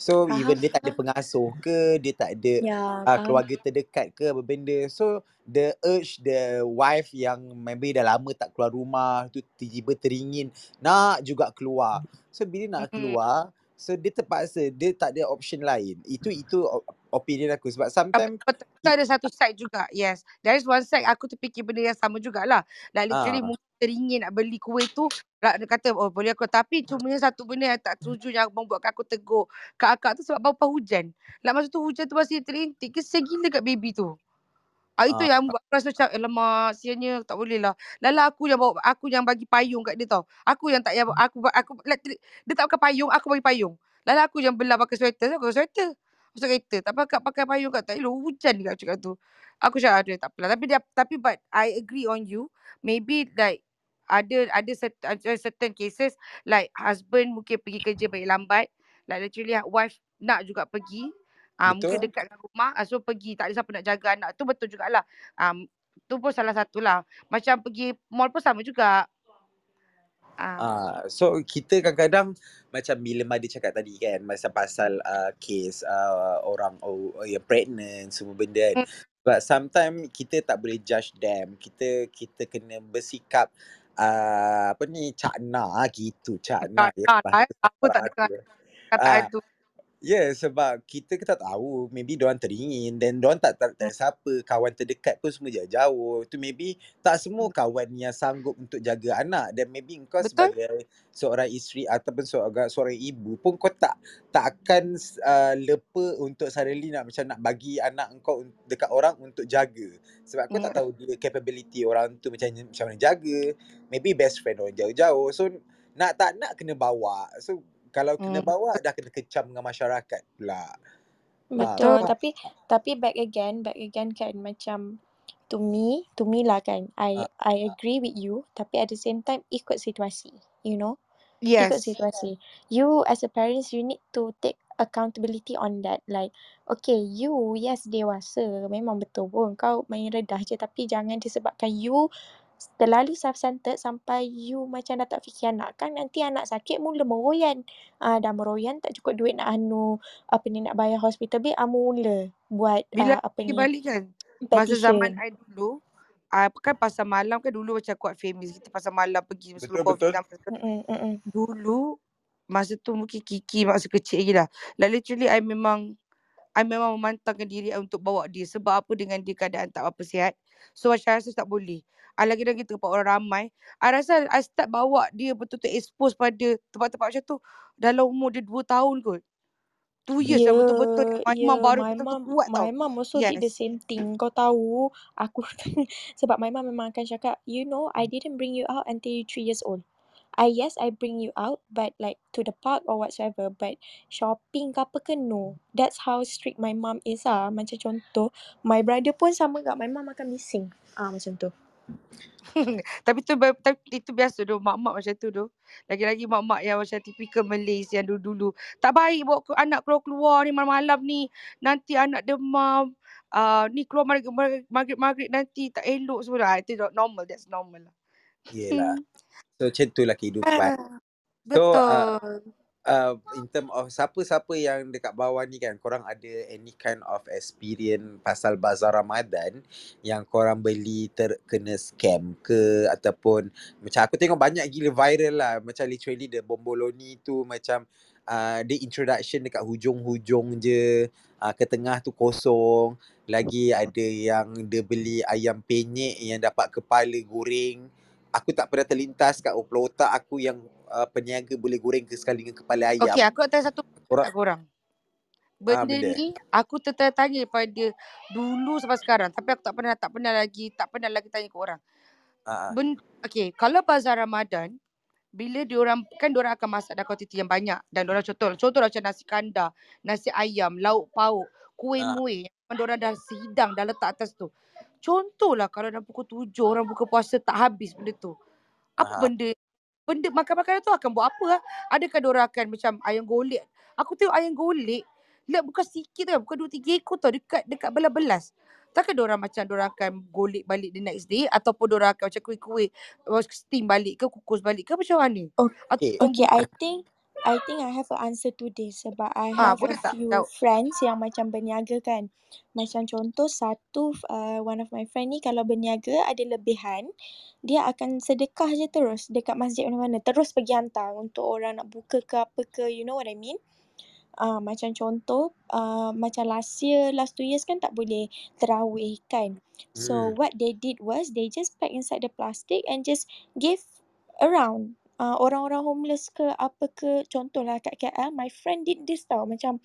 So Faham, even dia tak ada faham. pengasuh ke, dia tak ada Ya, uh, faham. keluarga terdekat ke apa benda. So the urge the wife yang maybe dah lama tak keluar rumah tu tiba-tiba teringin nak juga keluar. So bila nak mm-hmm. keluar, so dia terpaksa dia tak ada option lain. Itu itu opinion aku sebab sometimes betul tu ada satu side juga. Yes. There is one side aku terfikir benda yang sama jugalah. Like literally Ah. mungkin teringin nak beli kuih tu. Lah dia kata oh boleh aku. Tapi cuma satu benda yang tak setuju yang membuatkan aku tegur kat akak tu sebab bau hujan. Lah masa tu hujan tu masih terintik. Kesian gila kat baby tu. Ah, itu Ah. yang buat aku rasa macam alamak siannya tak boleh lah. Lala aku yang bawa aku yang bagi payung kat dia tau. Aku yang tak yang aku aku like, dia tak pakai payung, aku bagi payung. Lala aku yang belah pakai sweater, aku pakai sweater. Masuk kereta. Tak pakai pakai payung kat tak elok hujan dia cakap tu. Aku cakap ada tak apalah. Tapi dia tapi but I agree on you. Maybe like ada ada certain, certain cases like husband mungkin pergi kerja balik lambat. Like literally wife nak juga pergi. Ah mungkin dekat dengan rumah, ah, so pergi tak ada siapa nak jaga anak tu betul jugalah. Um, tu pun salah satulah. Macam pergi mall pun sama juga. Ah. Ah, so kita kadang-kadang macam bila Madi cakap tadi kan masa pasal uh, kes uh, orang oh, oh, yang pregnant semua benda kan. Hmm. But sometimes kita tak boleh judge them. Kita kita kena bersikap uh, apa ni cakna gitu cakna ya lah. Aku tak dengar kataan Ah, tu. Ya yeah, sebab kita kita tak tahu maybe diorang teringin dan diorang tak tak, tak Hmm. siapa kawan terdekat pun semua jauh-jauh tu maybe tak semua kawan yang sanggup untuk jaga anak dan maybe kau Betul? sebagai seorang isteri ataupun seorang seorang ibu pun kau tak tak akan uh, lepa untuk suddenly nak macam nak bagi anak kau dekat orang untuk jaga sebab kau tak Hmm. tahu dia capability orang tu macam macam mana jaga maybe best friend orang jauh-jauh so nak tak nak kena bawa so kalau kena Hmm. bawa dah kena kecam dengan masyarakat pula. Ah, Betul. kau Tapi tapi back again, back again kan macam to me, to me lah kan. I ah, I agree with you tapi at the same time ikut situasi. You know? Ikut Yes. situasi. You as a parents you need to take accountability on that. Like okay, you yes dewasa memang betul pun kau main redah je tapi jangan disebabkan you terlalu self-centered sampai you macam dah tak fikir anak kan nanti anak sakit mula meroyan. Ah dah meroyan tak cukup duit nak anu apa ni nak bayar hospital bill ah mula buat Bila ah, apa ni balik kan, masa zaman. I dulu, ah kan pasal malam kan dulu macam kuat famous kita pasal malam pergi sebelum betul COVID betul. mm-mm. Dulu masa tu mungkin Kiki masa kecil lagi lah. Like literally I memang I memang memantangkan diri I untuk bawa dia sebab apa dengan dia keadaan tak apa sihat. So macam I rasa tak boleh. I lagi lagi tempat orang ramai. I rasa I start bawa dia betul-betul expose pada tempat-tempat macam tu dalam umur dia 2 tahun kot. 2 years yang betul-betul Ya, my ya, mom baru my betul-betul mom, kuat tau. my mom also did the Yes. same thing. Kau tahu, aku sebab my mom memang akan cakap, you know, I didn't bring you out until you 3 years old. I yes, I bring you out, but like to the park or whatsoever, but shopping ke apa ke no. That's how strict my mom is ah. Macam contoh, my brother pun sama gak, my mom akan bising. Ah macam tu. Tapi tu tapi itu biasa tu mak-mak macam tu tu. Lagi-lagi mak-mak yang macam typical Malays yang dulu-dulu. Tak baik bawa ke anak keluar-keluar ni malam-malam ni. Nanti anak demam. Uh, ni keluar maghrib- maghrib-maghrib nanti tak elok semua. Ah, itu normal. That's normal lah. Yelah. So macam tu lah kehidupan. Ah, So uh, Betul. uh, in term of siapa-siapa yang dekat bawah ni kan korang ada any kind of experience pasal bazar Ramadan yang korang beli terkena scam ke ataupun macam aku tengok banyak gila viral lah macam literally the bomboloni tu macam uh, dia introduction dekat hujung-hujung je uh, ke tengah tu kosong lagi ada yang dia beli ayam penyet yang dapat kepala goreng aku tak pernah terlintas kat kepala otak aku yang uh, peniaga boleh goreng ke sekali dengan kepala ayam. Okay, aku nak tanya satu Korang kat korang. ah Benda benda. ni aku tertanya daripada dulu sampai sekarang. Tapi aku tak pernah tak pernah lagi tak pernah lagi tanya ke orang. Ah ah. Ben, okay, kalau bazar Ramadan, bila diorang, kan diorang akan masak dah kuantiti yang banyak. Dan diorang contoh, contoh macam nasi kandar, nasi ayam, lauk pauk, kuih muih. Yang diorang dah sidang, dah letak atas tu. Contohlah kalau dah pukul tujuh orang buka puasa tak habis benda tu. Apa ah. benda, benda makan-makanan tu akan buat apa lah? Adakah diorang akan macam ayam golek? Aku tengok ayam golek, lihat bukan sikit tau, bukan dua tiga ekor tau, dekat dekat belas-belas. Takkan diorang macam diorang akan golek balik the next day ataupun diorang akan macam kuih-kuih uh, steam balik ke kukus balik ke macam mana? Okay. Okay, I think I think I have an answer to this sebab I ah have a boleh tak few jawab? friends yang macam berniaga kan. Macam contoh satu uh, one of my friend ni kalau berniaga ada lebihan, dia akan sedekah je terus dekat masjid mana-mana. Terus pergi hantar untuk orang nak buka ke apa ke, you know what I mean? uh, macam contoh uh, macam last year, last two years kan tak boleh terawih kan. So Hmm. what they did was they just pack inside the plastic and just give around. Uh, orang-orang homeless ke apa ke contohlah kat KL my friend did this tau macam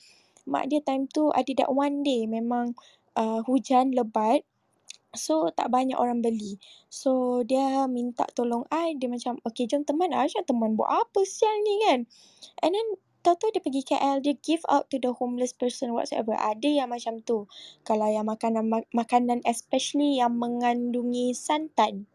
mak dia time tu ada that one day memang uh, hujan lebat So tak banyak orang beli. So dia minta tolong I, dia macam okay jom teman I macam teman buat apa sial ni kan. And then tahu-tahu dia pergi KL, dia give out to the homeless person whatsoever. Ada yang macam tu. Kalau yang makanan makanan especially yang mengandungi santan.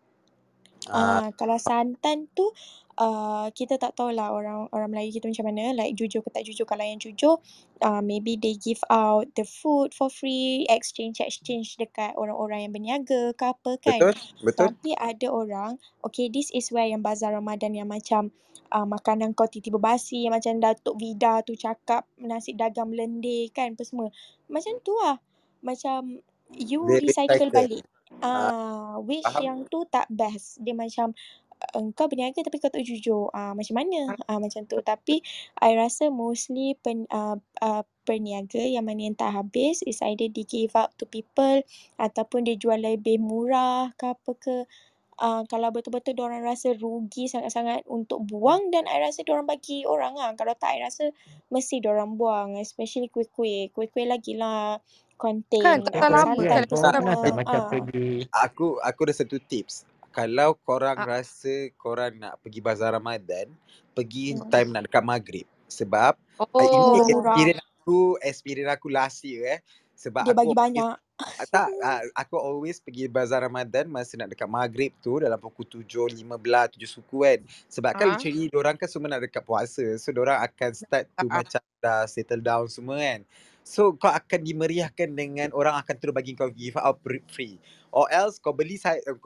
Ah, Uh, kalau santan tu uh, kita tak tahulah orang orang Melayu kita macam mana like jujur ke tak jujur kalau yang jujur uh, maybe they give out the food for free exchange exchange dekat orang-orang yang berniaga ke apa kan betul, betul. tapi ada orang okay this is where yang bazar Ramadan yang macam uh, makanan kau tiba-tiba basi yang macam Datuk Vida tu cakap nasi dagang melendeh kan apa semua macam tu lah macam you They recycle recycle. balik Ah, Ah, which faham. yang tu tak best. Dia macam uh, engkau berniaga tapi kau tak jujur. Ah macam mana? Ah macam tu. Tapi I rasa mostly pen, uh, uh, perniaga yang mana yang tak habis is either they give out to people ataupun dia jual lebih murah ke apa ke. Uh, kalau betul-betul diorang rasa rugi sangat-sangat untuk buang dan I rasa diorang bagi orang lah. Kalau tak I rasa mesti diorang buang. Especially kuih-kuih. Kuih-kuih lagi lah Kan tak uh, lama Betul kan kan. tak lama. macam Ah. pergi Aku aku ada satu tips. Kalau korang Ah. rasa korang nak pergi bazar Ramadan, pergi Hmm. time nak dekat maghrib. Sebab uh, Oh. ini Murah-murah. experience aku, experience aku last year eh. Sebab Dia aku bagi banyak. Ah, tak, ah, aku always pergi bazar Ramadan masa nak dekat maghrib tu dalam pukul 7.15, 7 suku kan. Sebab kan Ah. literally diorang kan semua nak dekat puasa. So diorang akan start to Ah. macam dah settle down semua kan. So kau akan dimeriahkan dengan orang akan terus bagi kau give out free. Or else kau beli,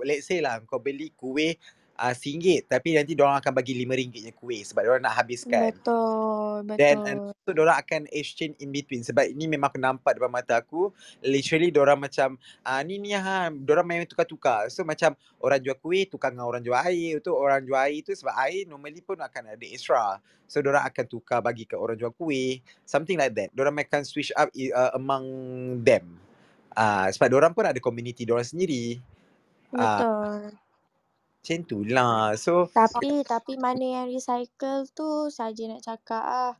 let's say lah kau beli kuih uh, RM1 tapi nanti diorang akan bagi RM5 nya kuih sebab diorang nak habiskan. Betul, Then and betul. so diorang akan exchange in between sebab ini memang aku nampak depan mata aku literally diorang macam ah ni ni ha diorang main tukar-tukar. So macam orang jual kuih tukar dengan orang jual air tu orang jual air tu sebab air normally pun akan ada extra. So diorang akan tukar bagi ke orang jual kuih something like that. Diorang akan switch up uh, among them. Ah sebab diorang pun ada community diorang sendiri. Ah Betul. Macam tu lah. So Tapi tapi mana yang recycle tu saja nak cakap ah.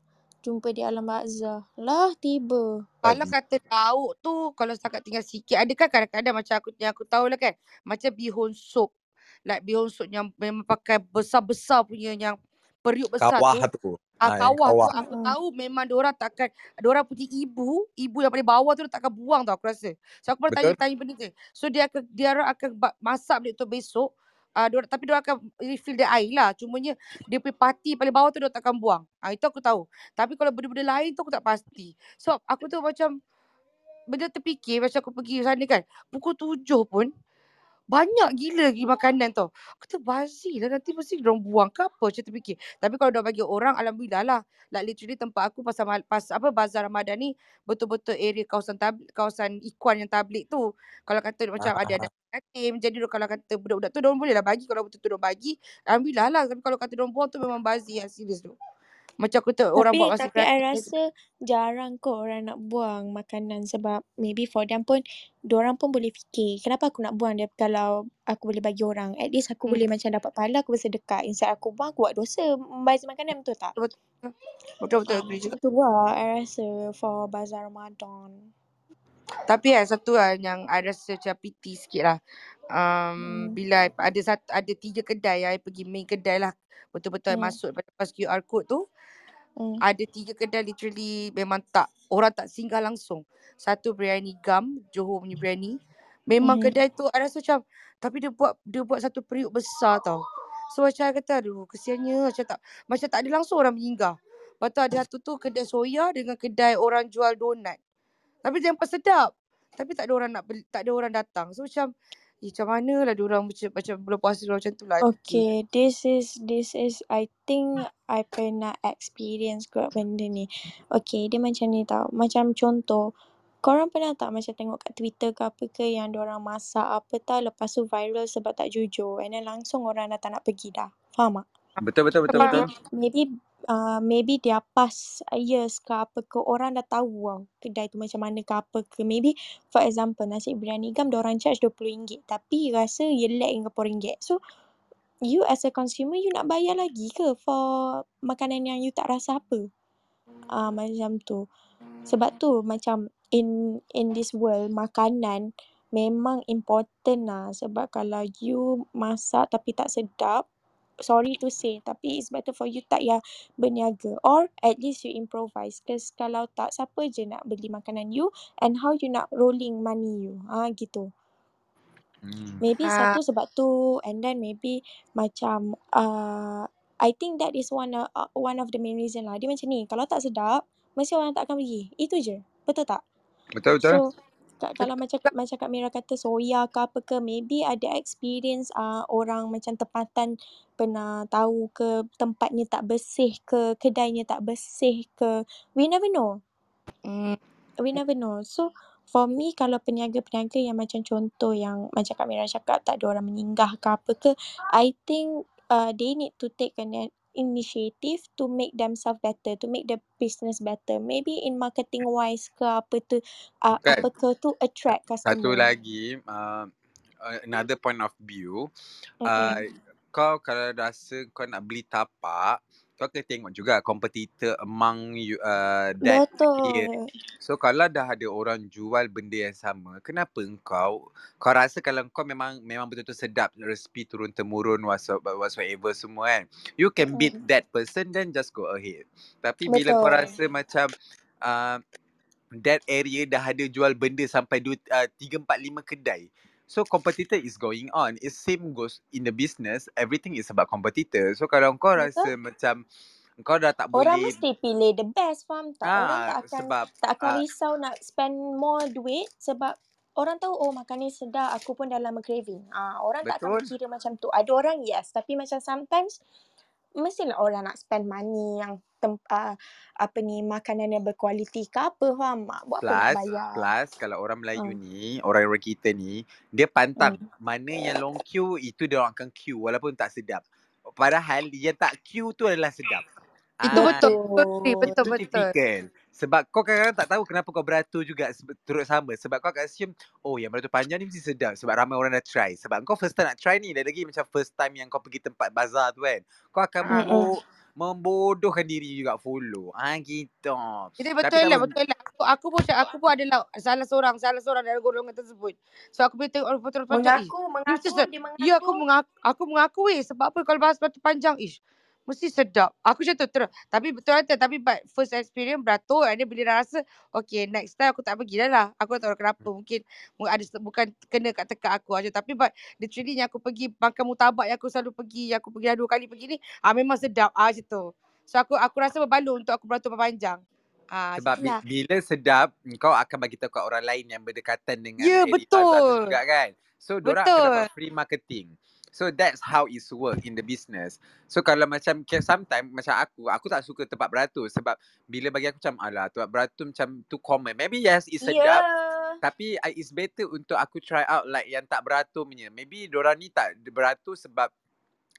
Jumpa di alam bazar. Lah tiba. Kalau kata lauk tu kalau setakat tinggal sikit ada kan kadang-kadang macam aku yang aku tahu lah kan macam bihun soup like bihun soup yang memang pakai besar-besar punya yang periuk besar Kawah tu tu. Ah, Ah yang kawah tu kawah. aku Mm-mm. tahu memang diorang takkan diorang punya ibu, ibu yang paling bawah tu dia takkan buang tau aku rasa. So aku pernah tanya-tanya benda tu. So dia akan dia akan masak benda tu besok. Ah uh, tapi dia akan refill dia air lah. Cumanya dia punya parti paling bawah tu dia takkan buang. Ah itu aku tahu. Tapi kalau benda-benda lain tu aku tak pasti. So aku tu macam benda terfikir macam aku pergi sana kan. Pukul tujuh pun banyak gila lagi makanan tau. Aku tu bazir lah nanti mesti diorang buang ke apa macam terfikir. Tapi kalau diorang bagi orang alhamdulillah lah. Like literally tempat aku pasal pas apa bazar Ramadan ni betul-betul area kawasan tablik, kawasan Ikwan yang tablik tu. Kalau kata macam ada anak yatim jadi diorang kalau kata budak-budak tu diorang boleh lah bagi kalau betul-betul diorang bagi alhamdulillah lah. Tapi kalau kata diorang buang tu memang bazir yang serius tu. Macam aku tu orang Tapi buat masa tapi I rasa jarang kot orang nak buang makanan sebab maybe for them pun diorang pun boleh fikir kenapa aku nak buang dia kalau aku boleh bagi orang. At least aku Hmm. boleh macam dapat pahala aku bersedekah. Instead aku buang aku buat dosa membazir makanan betul tak? Betul betul betul Ah, agree juga. macam tu lah I rasa for bazar Ramadan. Tapi kan satu lah yang I rasa macam pity sikit lah. Um, Hmm. bila I, ada satu, ada tiga kedai I pergi main kedai lah. Betul-betul I Hmm. masuk lepas QR code tu. Hmm. Ada tiga kedai literally memang tak, orang tak singgah langsung. Satu biryani gam, Johor punya biryani. Memang Mhm. kedai tu I rasa macam, tapi dia buat dia buat satu periuk besar tau. So macam I kata aduh kesiannya macam tak macam tak ada langsung orang menginggah. Lepas tu ada satu tu kedai soya dengan kedai orang jual donat. Tapi dia nampak sedap. Tapi tak ada orang nak beli, tak ada orang datang. So macam eh, macam mana lah diorang macam macam bulan puasa diorang macam tu lah. Okay, this is this is I think I pernah experience kot benda ni. Okay, dia macam ni tau. Macam contoh, korang pernah tak macam tengok kat Twitter ke apa ke yang orang masak apa tau lepas tu viral sebab tak jujur and then langsung orang dah tak nak pergi dah. Faham tak? Betul betul betul betul. maybe uh, maybe their past years ke apa ke orang dah tahu tau kedai tu macam mana ke apa ke. Maybe for example nasi biryani gam orang charge RM20 tapi rasa jelek hingga RM10. So you as a consumer you nak bayar lagi ke for makanan yang you tak rasa apa? Uh, macam tu. Sebab tu macam in in this world makanan memang important lah sebab kalau you masak tapi tak sedap sorry to say tapi it's better for you tak payah berniaga. Or at least you improvise. Cause kalau tak siapa je nak beli makanan you? And how you nak rolling money you? Ah ha, gitu. Hmm. maybe Ah. satu sebab tu and then maybe macam uh, I think that is one uh, uh, one of the main reason lah. Dia macam ni kalau tak sedap mesti orang tak akan pergi. Itu je. Betul tak? Betul betul. So kalau macam macam Kak Mira kata soya ke apa ke maybe ada experience uh, orang macam tempatan pernah tahu ke tempatnya tak bersih ke kedainya tak bersih ke. We never know. Hmm. we never know. So for me kalau peniaga-peniaga yang macam contoh yang macam Kak Mira cakap tak ada orang menyinggah ke apa ke I think uh, they need to take an initiative to make themselves better to make the business better maybe in marketing wise ke apa tu uh, Bukan. apa ke tu attract customer Satu lagi uh, another point of view Mm-mm. uh, kau kalau rasa kau nak beli tapak kau kena tengok juga competitor among you, uh, that area. betul So kalau dah ada orang jual benda yang sama, kenapa engkau kau rasa kalau kau memang memang betul-betul sedap resipi turun temurun whatsoever semua kan. You can beat Mm. that person then just go ahead. Tapi bila kau betul rasa macam uh, that area dah ada jual benda sampai 2 uh, 3 4 5 kedai. So competitor is going on. It same goes in the business. Everything is about competitor. So kalau kau rasa betul. macam kau dah tak orang boleh mesti pilih the best faham tak? Orang tak ah akan sebab tak akan uh, risau nak spend more duit sebab orang tahu oh makan ni sedap aku pun dah lama craving. Ah orang tak akan betul. kira macam tu. Ada orang yes. Tapi macam sometimes mestilah orang nak spend money yang tem, uh, apa ni makanan yang berkualiti ke apa faham tak buat apa nak plus bayar plus kalau orang Melayu hmm. ni orang-orang kita ni dia pantang Hmm. mana yang long queue itu dia orang akan queue walaupun tak sedap padahal yang tak queue tu adalah sedap Itu ah betul. Betul betul betul. itu betul. typical sebab kau kadang-kadang tak tahu kenapa kau beratur juga turut sama sebab kau akan assume oh yang beratur panjang ni mesti sedap sebab ramai orang dah try sebab kau first time nak try ni lagi macam first time yang kau pergi tempat bazar tu kan kau akan Mm-mm. membo membodohkan diri juga follow ah gitu Jadi tapi betul lah, betul lah. Aku, aku pun aku pun adalah salah seorang, salah seorang dalam golongan tersebut. So aku boleh tengok orang betul panjang, mengaku mengaku dia Ya aku mengaku mengaku, aku mengaku weh sebab apa kalau bahas batu panjang ish. Mesti sedap. Aku macam tu terus. Tapi betul kata tapi but first experience beratur and then bila dah rasa okay next time aku tak pergi dah lah. Aku tak tahu kenapa. Mungkin mu- ada bukan kena kat tekak aku aja tapi but literally yang aku pergi makan mutabak yang aku selalu pergi, yang aku pergi dah dua kali pergi ni ah memang sedap ah macam tu. So aku aku rasa berbaloi untuk aku beratur panjang. Ah Sebab itulah bila sedap, kau akan bagi tahu kat orang lain yang berdekatan dengan Ya tu betul. juga kan. So, diorang akan dapat free marketing. So, that's how it's work in the business. So, kalau macam, sometimes macam aku, aku tak suka tempat beratur sebab bila bagi aku macam, alah, tempat beratur macam too common. Maybe yes, it's sedap. yeah Tapi uh, it's better untuk aku try out like yang tak beratur punya. Maybe diorang ni tak beratur sebab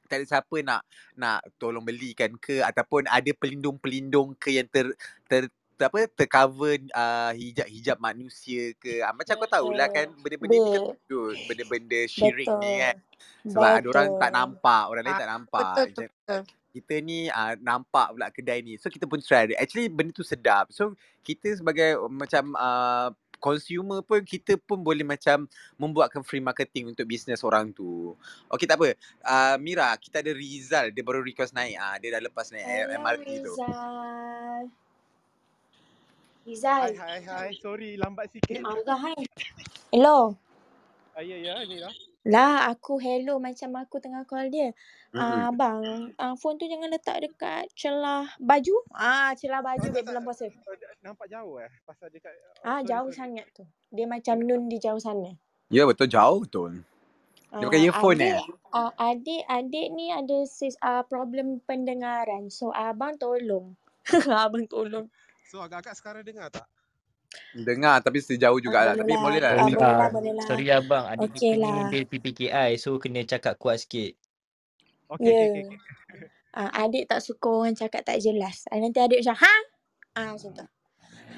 tak ada siapa nak nak tolong belikan ke ataupun ada pelindung-pelindung ke yang ter ter- apa tercover uh, hijab-hijab manusia ke uh, macam kau tahulah kan betul benda-benda ni kan Be- betul benda-benda syirik ni kan betul sebab ada orang tak betul nampak orang lain Ah, tak nampak betul tu Macam betul. kita ni uh, nampak pula kedai ni so kita pun try actually benda tu sedap so kita sebagai uh, macam uh, consumer pun kita pun boleh macam membuatkan free marketing untuk bisnes orang tu. Okey tak apa. Uh, Mira, kita ada Rizal. Dia baru request naik. Ah, dia dah lepas naik Hello MRT tu. Rizal Hai, hai, hai. Sorry, lambat Dia sikit. marah kan Hello Ah, ya, ya, ni lah. Lah aku hello macam aku tengah call dia. Ah bang, ah phone tu jangan letak dekat celah baju. Ah celah baju Oh, tak, bulan puasa. Nampak jauh eh. Pasal dekat, Ah sorry, jauh sorry. sangat tu. Dia macam Dia nun di jauh sana. Ya betul jauh betul. Dia pakai Ah earphone adik eh. ah, adik adik ni ada sis ah problem pendengaran. So abang tolong. abang tolong. So, agak-agak sekarang dengar tak? Dengar tapi sejauh Ah jugalah. boleh Tapi lah. boleh lah. Ah Sorry, boleh lah, ah, lah. sorry abang, adik ni lah. dia PPKI so kena cakap kuat sikit. Okey, okey, Ya. okey. okey. uh, adik tak suka orang cakap tak jelas. Uh, nanti adik macam, ha? Ah, macam tu.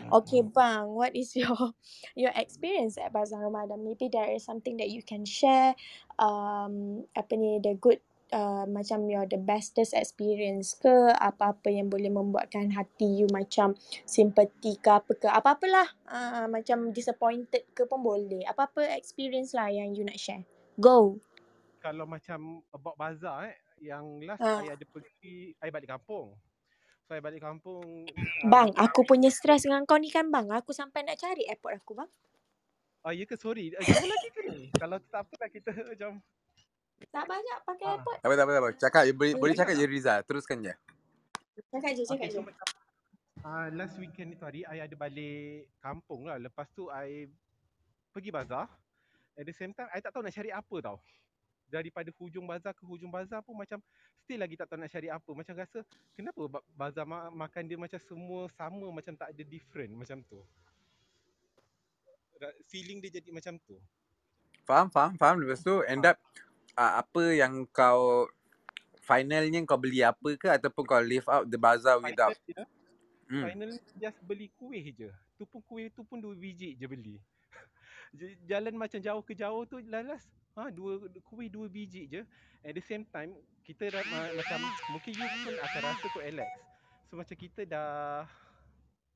Okay bang, what is your your experience at Bazaar Ramadan? Maybe there is something that you can share. Um, apa ni the good uh, macam your the bestest experience ke apa-apa yang boleh membuatkan hati you macam simpati ke apa ke apa-apalah uh, macam disappointed ke pun boleh. Apa-apa experience lah yang you nak share. Go. Kalau macam about bazar eh, yang last Ah. I ada pergi, I balik kampung. So I balik kampung. Bang, Uh, aku punya stres dengan kau ni kan bang. Aku sampai nak cari airport aku bang. oh ya ke sorry. Uh, lagi ke ni? Kalau tak apa lah kita macam. Tak banyak pakai Ah. airport. Tak apa, tak apa, tak apa. Cakap, boleh, boleh ya cakap je Riza. Teruskan je. Cakap je, cakap Okay, je. so macam uh, last weekend itu hari I ada balik kampung lah. Lepas tu I pergi bazar. At the same time I tak tahu nak cari apa tau. Daripada hujung bazar ke hujung bazar pun macam still lagi tak tahu nak cari apa. Macam rasa kenapa ba- bazar ma- makan dia macam semua sama macam tak ada different macam tu. Feeling dia jadi macam tu. Faham, faham, faham. Lepas tu end up uh, apa yang kau finalnya kau beli apa ke ataupun kau leave out the bazaar without Final dia, hmm. final just beli kuih je. Tu pun kuih tu pun dua biji je beli. Jalan macam jauh ke jauh tu lalas ha dua kuih dua biji je. At the same time kita dah, ma- macam mungkin you pun akan rasa kot Alex. So macam kita dah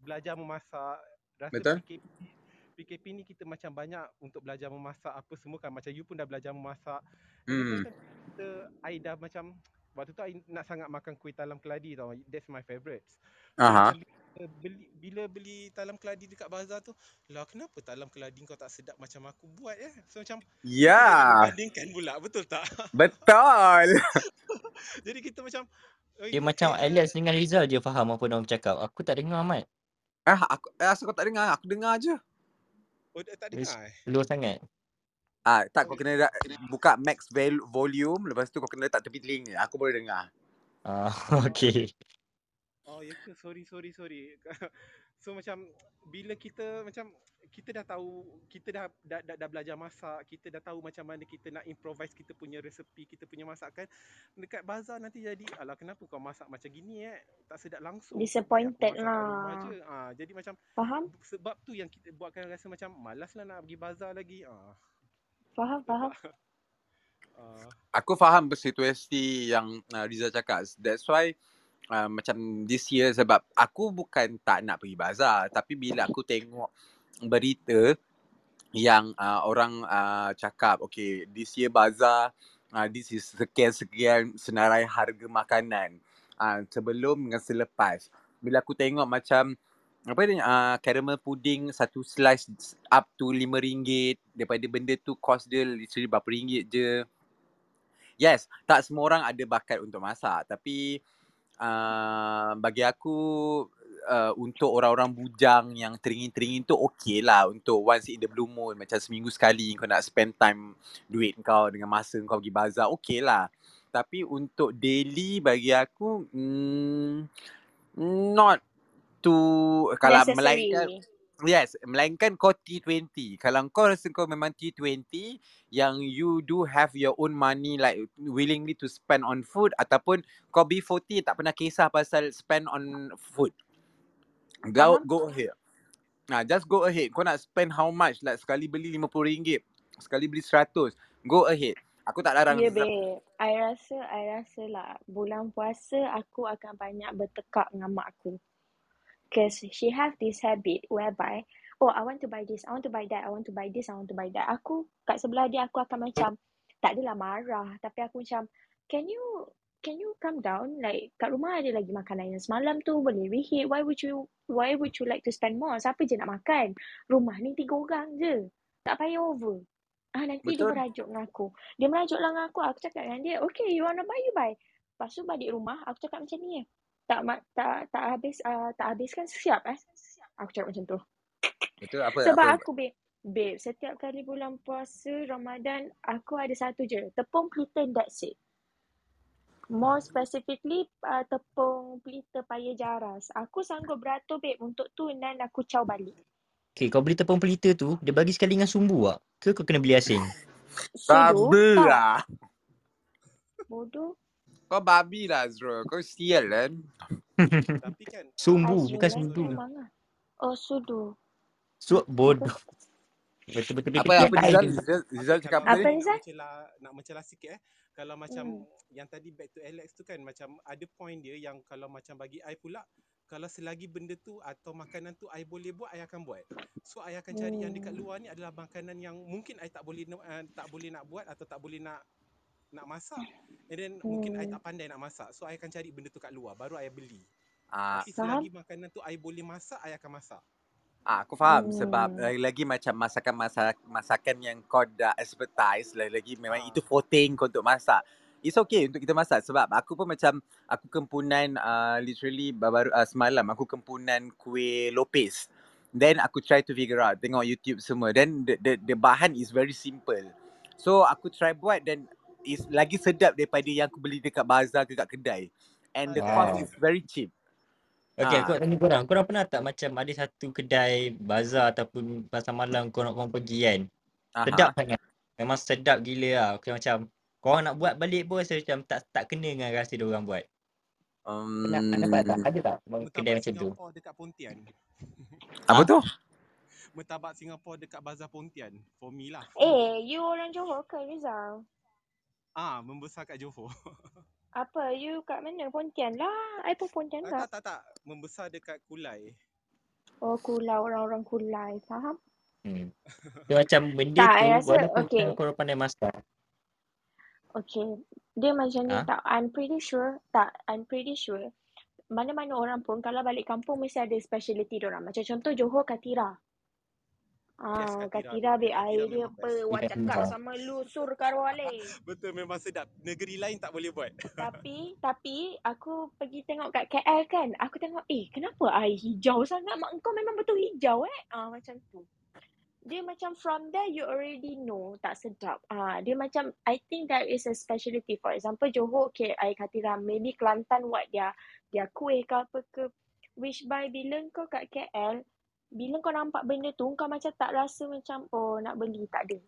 belajar memasak rasa Betul. PKP PKP ni kita macam banyak untuk belajar memasak apa semua kan macam you pun dah belajar memasak. Hmm. kita I dah macam waktu tu I nak sangat makan kuih talam keladi tau. That's my favourite. Aha. bila beli bila beli talam keladi dekat bazar tu, lah kenapa talam keladi kau tak sedap macam aku buat ya? So macam Ya, membandingkan pula, betul tak? betul. jadi kita macam Dia "Oi, macam eh, Alex dengan Rizal je faham apa orang cakap. Aku tak dengar Mat. Ah, aku eh, asal kau tak dengar? Aku dengar je. Oh, tak Ris- dengar eh? Low sangat. Ah, tak kau kena buka max volume lepas tu kau kena letak tepi telinga. Aku boleh dengar. Ah, oh, okay. oh ya ke? Sorry, sorry, sorry. so macam bila kita macam kita dah tahu kita dah dah, dah dah belajar masak, kita dah tahu macam mana kita nak improvise kita punya resepi, kita punya masakan. Dekat bazar nanti jadi alah kenapa kau masak macam gini eh? Tak sedap langsung. Disappointed lah. Ah jadi macam Faham? sebab tu yang kita buatkan rasa macam malas lah nak pergi bazar lagi. Ah Faham, faham. Ah Aku faham situasi yang uh, Riza cakap. That's why uh, macam this year sebab aku bukan tak nak pergi bazar tapi bila aku tengok berita yang uh, orang uh, cakap okay this year bazar uh, this is sekian-sekian senarai harga makanan uh, sebelum dengan selepas. Bila aku tengok macam apa ni uh, caramel pudding satu slice up to RM5 daripada benda tu cost dia literally berapa ringgit je. Yes tak semua orang ada bakat untuk masak tapi uh, bagi aku uh, untuk orang-orang bujang yang teringin-teringin tu okey lah untuk once in the blue moon macam seminggu sekali kau nak spend time duit kau dengan masa kau pergi bazar okey lah tapi untuk daily bagi aku mm, not too kalau melainkan. Yes, melainkan kau T20. Kalau kau rasa kau memang T20 yang you do have your own money like willingly to spend on food ataupun kau B40 tak pernah kisah pasal spend on food. Go Faham? go ahead. Nah, just go ahead. Kau nak spend how much? Like sekali beli RM50, sekali beli 100. Go ahead. Aku tak larang Ya, siapa. babe. I rasa, I rasa lah bulan puasa aku akan banyak bertekak dengan mak aku. Because she have this habit whereby, oh, I want to buy this, I want to buy that, I want to buy this, I want to buy that. Aku kat sebelah dia, aku akan macam, tak adalah marah. Tapi aku macam, can you, can you calm down? Like, kat rumah ada lagi makanan yang semalam tu, boleh reheat. Why would you, why would you like to spend more? Siapa je nak makan? Rumah ni tiga orang je. Tak payah over. Ah, nanti dia Betul. merajuk dengan aku. Dia merajuk lah dengan aku. Aku cakap dengan dia, okay, you wanna buy, you buy. Lepas tu balik rumah, aku cakap macam ni. Tak ma- tak tak habis uh, tak habiskan siap eh. Aku cakap macam tu. Betul apa Sebab apa aku babe, babe, setiap kali bulan puasa Ramadan, aku ada satu je, tepung pelita that's it. More specifically, uh, tepung pelita paya jaras. Aku sanggup beratur babe untuk tu dan aku caw balik. Okay, kau beli tepung pelita tu, dia bagi sekali dengan sumbu tak? Ke kau kena beli asing? Sabar Tak. lah. Bodoh. Kau babi lah Azrul. Kau sial kan. Tapi kan Sumbu bukan sundu. ah. Oh sudu. Suap bodoh. Betul-betul Apa apa Zizal tapi cakap apa Apa Rizal? mencela nak mencela sikit eh. Kalau macam Hmm. yang tadi back to Alex tu kan macam ada point dia yang kalau macam bagi I pula kalau selagi benda tu atau makanan tu I boleh buat I akan buat. So I akan cari yang dekat Hmm. luar ni adalah makanan yang mungkin I tak boleh uh, tak boleh nak buat atau tak boleh nak nak masak. And then mungkin I Hmm. tak pandai nak masak. So I akan cari benda tu kat luar baru I beli. Ah, Tapi Faham? selagi makanan tu I boleh masak I akan masak. Ah, aku faham sebab Hmm. lagi-lagi macam masakan masak masakan yang kau dah expertise lagi-lagi memang Ah. itu forte kau untuk masak. It's okay untuk kita masak sebab aku pun macam aku kempunan uh, literally baru uh, semalam aku kempunan kuih lopez. Then aku try to figure out tengok YouTube semua then the, the, the bahan is very simple. So aku try buat dan is lagi sedap daripada yang aku beli dekat bazar ke kat kedai. And the cost Wow. is very cheap. Okay, aku Ah, nak tanya korang. Korang pernah tak macam ada satu kedai bazar ataupun pasar malam korang korang pergi kan? Sedap aha. sangat. Memang sedap gila lah. Okay, macam korang nak buat balik pun rasa macam tak tak kena dengan rasa dia orang buat. Pernah tak dapat tak? Um, Ada tak kedai Murtabak macam tu? Dekat Pontian. apa Ah? tu? Murtabak Singapura dekat Bazar Pontian. For me lah. Eh, you orang Johor ke Rizal? Ah, membesar kat Johor. Apa? You kat mana? Pontian lah. I pun Pontian Ah, tak. tak, tak, tak. Membesar dekat Kulai. Oh, Kulau. Orang-orang Kulai. Faham? Hmm. So macam benda Tak, tu I rasa walaupun okay. korang pandai masak. Okay. Dia macam ni Ah? tak. I'm pretty sure. Tak. I'm pretty sure. Mana-mana orang pun kalau balik kampung mesti ada speciality diorang. Macam contoh Johor Katira. Ah, Katira tu. ambil air dia apa. Ikan cakap sama lu sur karwale. Betul, memang sedap. Negeri lain tak boleh buat. Tapi, tapi aku pergi tengok kat KL kan. Aku tengok, eh kenapa air hijau sangat? Mak kau memang betul hijau eh. Ah, macam tu. Dia macam from there you already know tak sedap. Ah, dia macam I think there is a speciality. For example, Johor, okay, air katira. Maybe Kelantan what dia dia kuih ke apa ke. Which by bila kau kat KL, bila kau nampak benda tu, kau macam tak rasa macam, oh nak beli. Tak ada.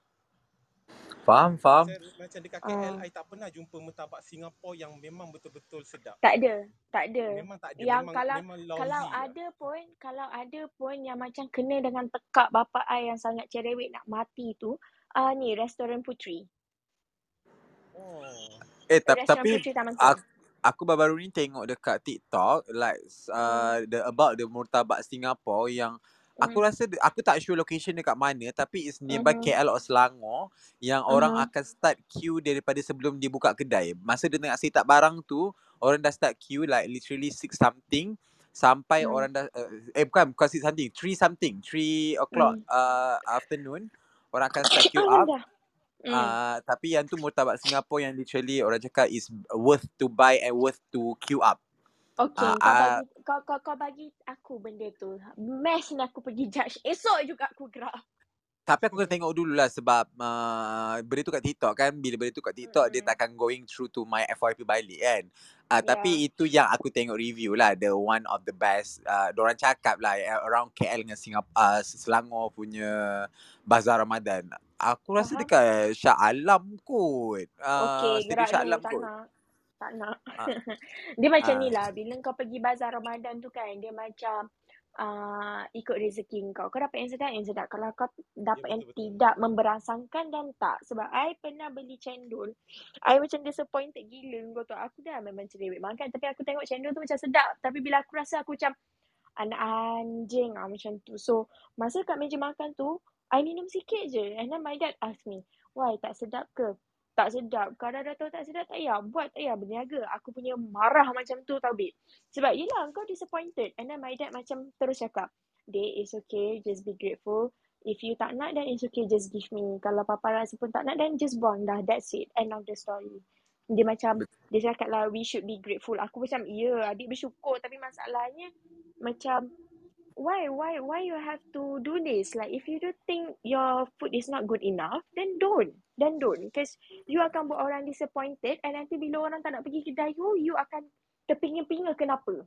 Faham, faham. Macam, macam dekat KL, Ah, I tak pernah jumpa murtabak Singapura yang memang betul-betul sedap. tak ada. Tak ada. Memang tak ada. Yang Memang kalau memang kalau lah. ada pun kalau ada pun yang macam kena dengan tekak bapa I yang sangat cerewet nak mati tu ah ni restoran Putri Oh. Eh ta- restoran tapi aku, baru-baru ni tengok dekat TikTok like hmm. uh, the about the murtabak Singapore yang aku Hmm. rasa aku tak sure location dekat mana tapi it's nearby Mhm. KL or Selangor yang orang Aha. akan start queue daripada sebelum dia buka kedai. Masa dia nak set up barang tu, orang dah start queue like literally six something sampai Hmm. orang dah uh, eh bukan bukan six something, three something, three o'clock Hmm. uh, afternoon orang akan start queue up. Hmm. Uh, tapi yang tu murtabak Singapore yang literally orang cakap is worth to buy and worth to queue up. Okay, Uh, kau uh, bagi kau kau kau bagi aku benda tu. Mess ni aku pergi judge. Esok juga aku gerak. tapi aku kena tengok dulu lah sebab uh, benda tu kat TikTok kan. Bila benda tu kat TikTok dia Mm-mm. takkan going through to my FYP balik kan. Uh, Yeah. tapi itu yang aku tengok review lah. The one of the best. Uh, diorang cakap lah eh, around KL dengan Singapore, uh, Selangor punya Bazar Ramadan. Aku rasa Faham? dekat Shah Alam kot. Uh, Okay, gerak Shah. Alam kot. nak. Tak nak. Uh, dia macam ni uh, lah. Bila kau pergi bazar Ramadan tu kan, dia macam uh, ikut rezeki kau. Kau dapat yang sedap, yang sedap. Kalau kau Ya dapat yang betul-betul. tidak memberangsangkan dan tak. Sebab I pernah beli cendol. I macam disappointed gila. Kau tahu, aku dah memang cerewet makan. Tapi aku tengok cendol tu macam sedap. Tapi bila aku rasa aku macam anak anjing ah, macam tu. So, masa kat meja makan tu, I minum sikit je. And then my dad ask me, why tak sedap ke? Tak sedap. Kalau dah tahu tak sedap, tak payah buat, tak payah berniaga. Aku punya marah macam tu tau, babe. Sebab yelah, kau disappointed. And then my dad macam terus cakap, Dek, it's okay. Just be grateful. If you tak nak, then it's okay. Just give me. Kalau papa rasa pun tak nak, then just buang dah. That's it. End of the story. Dia macam, dia cakap lah, we should be grateful. Aku macam, ya, yeah, adik bersyukur. Tapi masalahnya, macam, why why why you have to do this like if you don't think your food is not good enough then don't then don't because you akan buat orang disappointed and nanti bila orang tak nak pergi kedai you you akan terpinga-pinga kenapa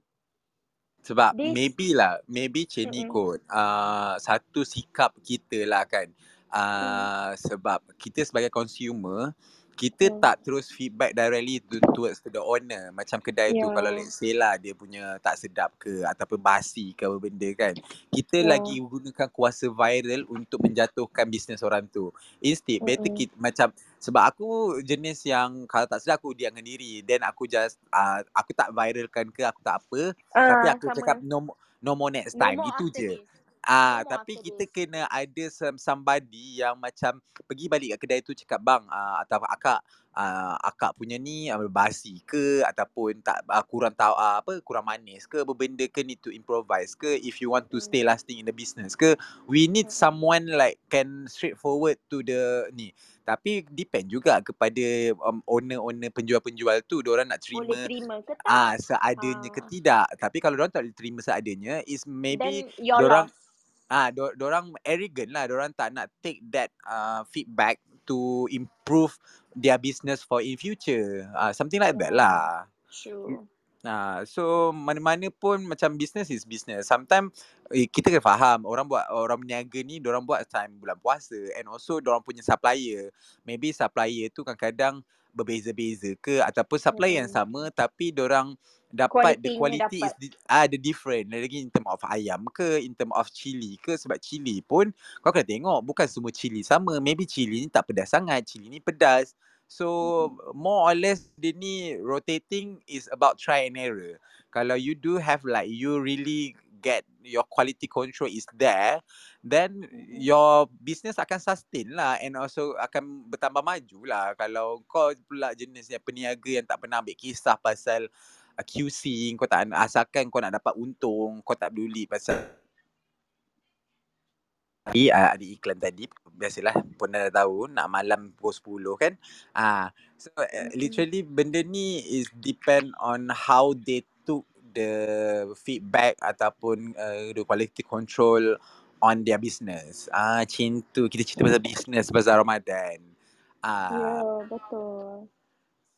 Sebab this maybe lah, maybe macam ni mm kot. Uh, satu sikap kita lah kan. mm Uh, sebab kita sebagai consumer, kita Hmm. tak terus feedback directly to, towards to the owner. Macam kedai tu kalau Yeah. let's say lah dia punya tak sedap ke ataupun basi ke apa benda kan. Kita Yeah. lagi gunakan kuasa viral untuk menjatuhkan bisnes orang tu. Instead better Mm-mm. kita macam sebab aku jenis yang kalau tak sedap aku diamkan diri. Then aku just uh, aku tak viralkan ke aku tak apa. Tapi Ah, aku sama. cakap no, no more next No time. more Itu je. this. Ah, tapi after kita kena ada some, somebody yang macam pergi balik kat kedai tu cakap bang uh, atau akak uh, akak punya ni uh, basi ke ataupun tak uh, kurang tahu uh, apa kurang manis ke apa benda ke need to improvise ke if you want to stay Mm. lasting in the business ke we need someone like can straightforward to the ni tapi depend juga kepada um, owner-owner penjual-penjual tu diorang nak Boleh terima ke tak? ah seadanya ke Ah, tidak tapi kalau diorang tak boleh terima seadanya is maybe diorang loss. Ah, do, orang arrogant lah. Orang tak nak take that uh, feedback to improve their business for in future. Ah, something like that lah. True. Nah, so mana-mana pun macam business is business. Sometimes eh, kita kena faham orang buat orang berniaga ni orang buat time bulan puasa and also orang punya supplier. Maybe supplier tu kadang-kadang berbeza-beza ke ataupun supplier yang Mm-mm. sama tapi orang dapat the quality is dapat. di, ah the different lagi in term of ayam ke in term of chili ke sebab chili pun kau kena tengok bukan semua chili sama maybe chili ni tak pedas sangat chili ni pedas so Mm-mm. more or less dia ni rotating is about try and error kalau you do have like you really get your quality control is there then your business akan sustain lah and also akan bertambah maju lah. Kalau kau pula jenis yang peniaga yang tak pernah ambil kisah pasal uh, QC kau tak asalkan kau nak dapat untung kau tak peduli pasal Tadi uh, ada iklan tadi biasalah pun dah tahu nak malam pukul 10 kan? Ah so uh, literally benda ni is depend on how they took the feedback ataupun uh, the quality control on their business ah macam tu kita cerita pasal business pasal Ramadan ah Ya, betul.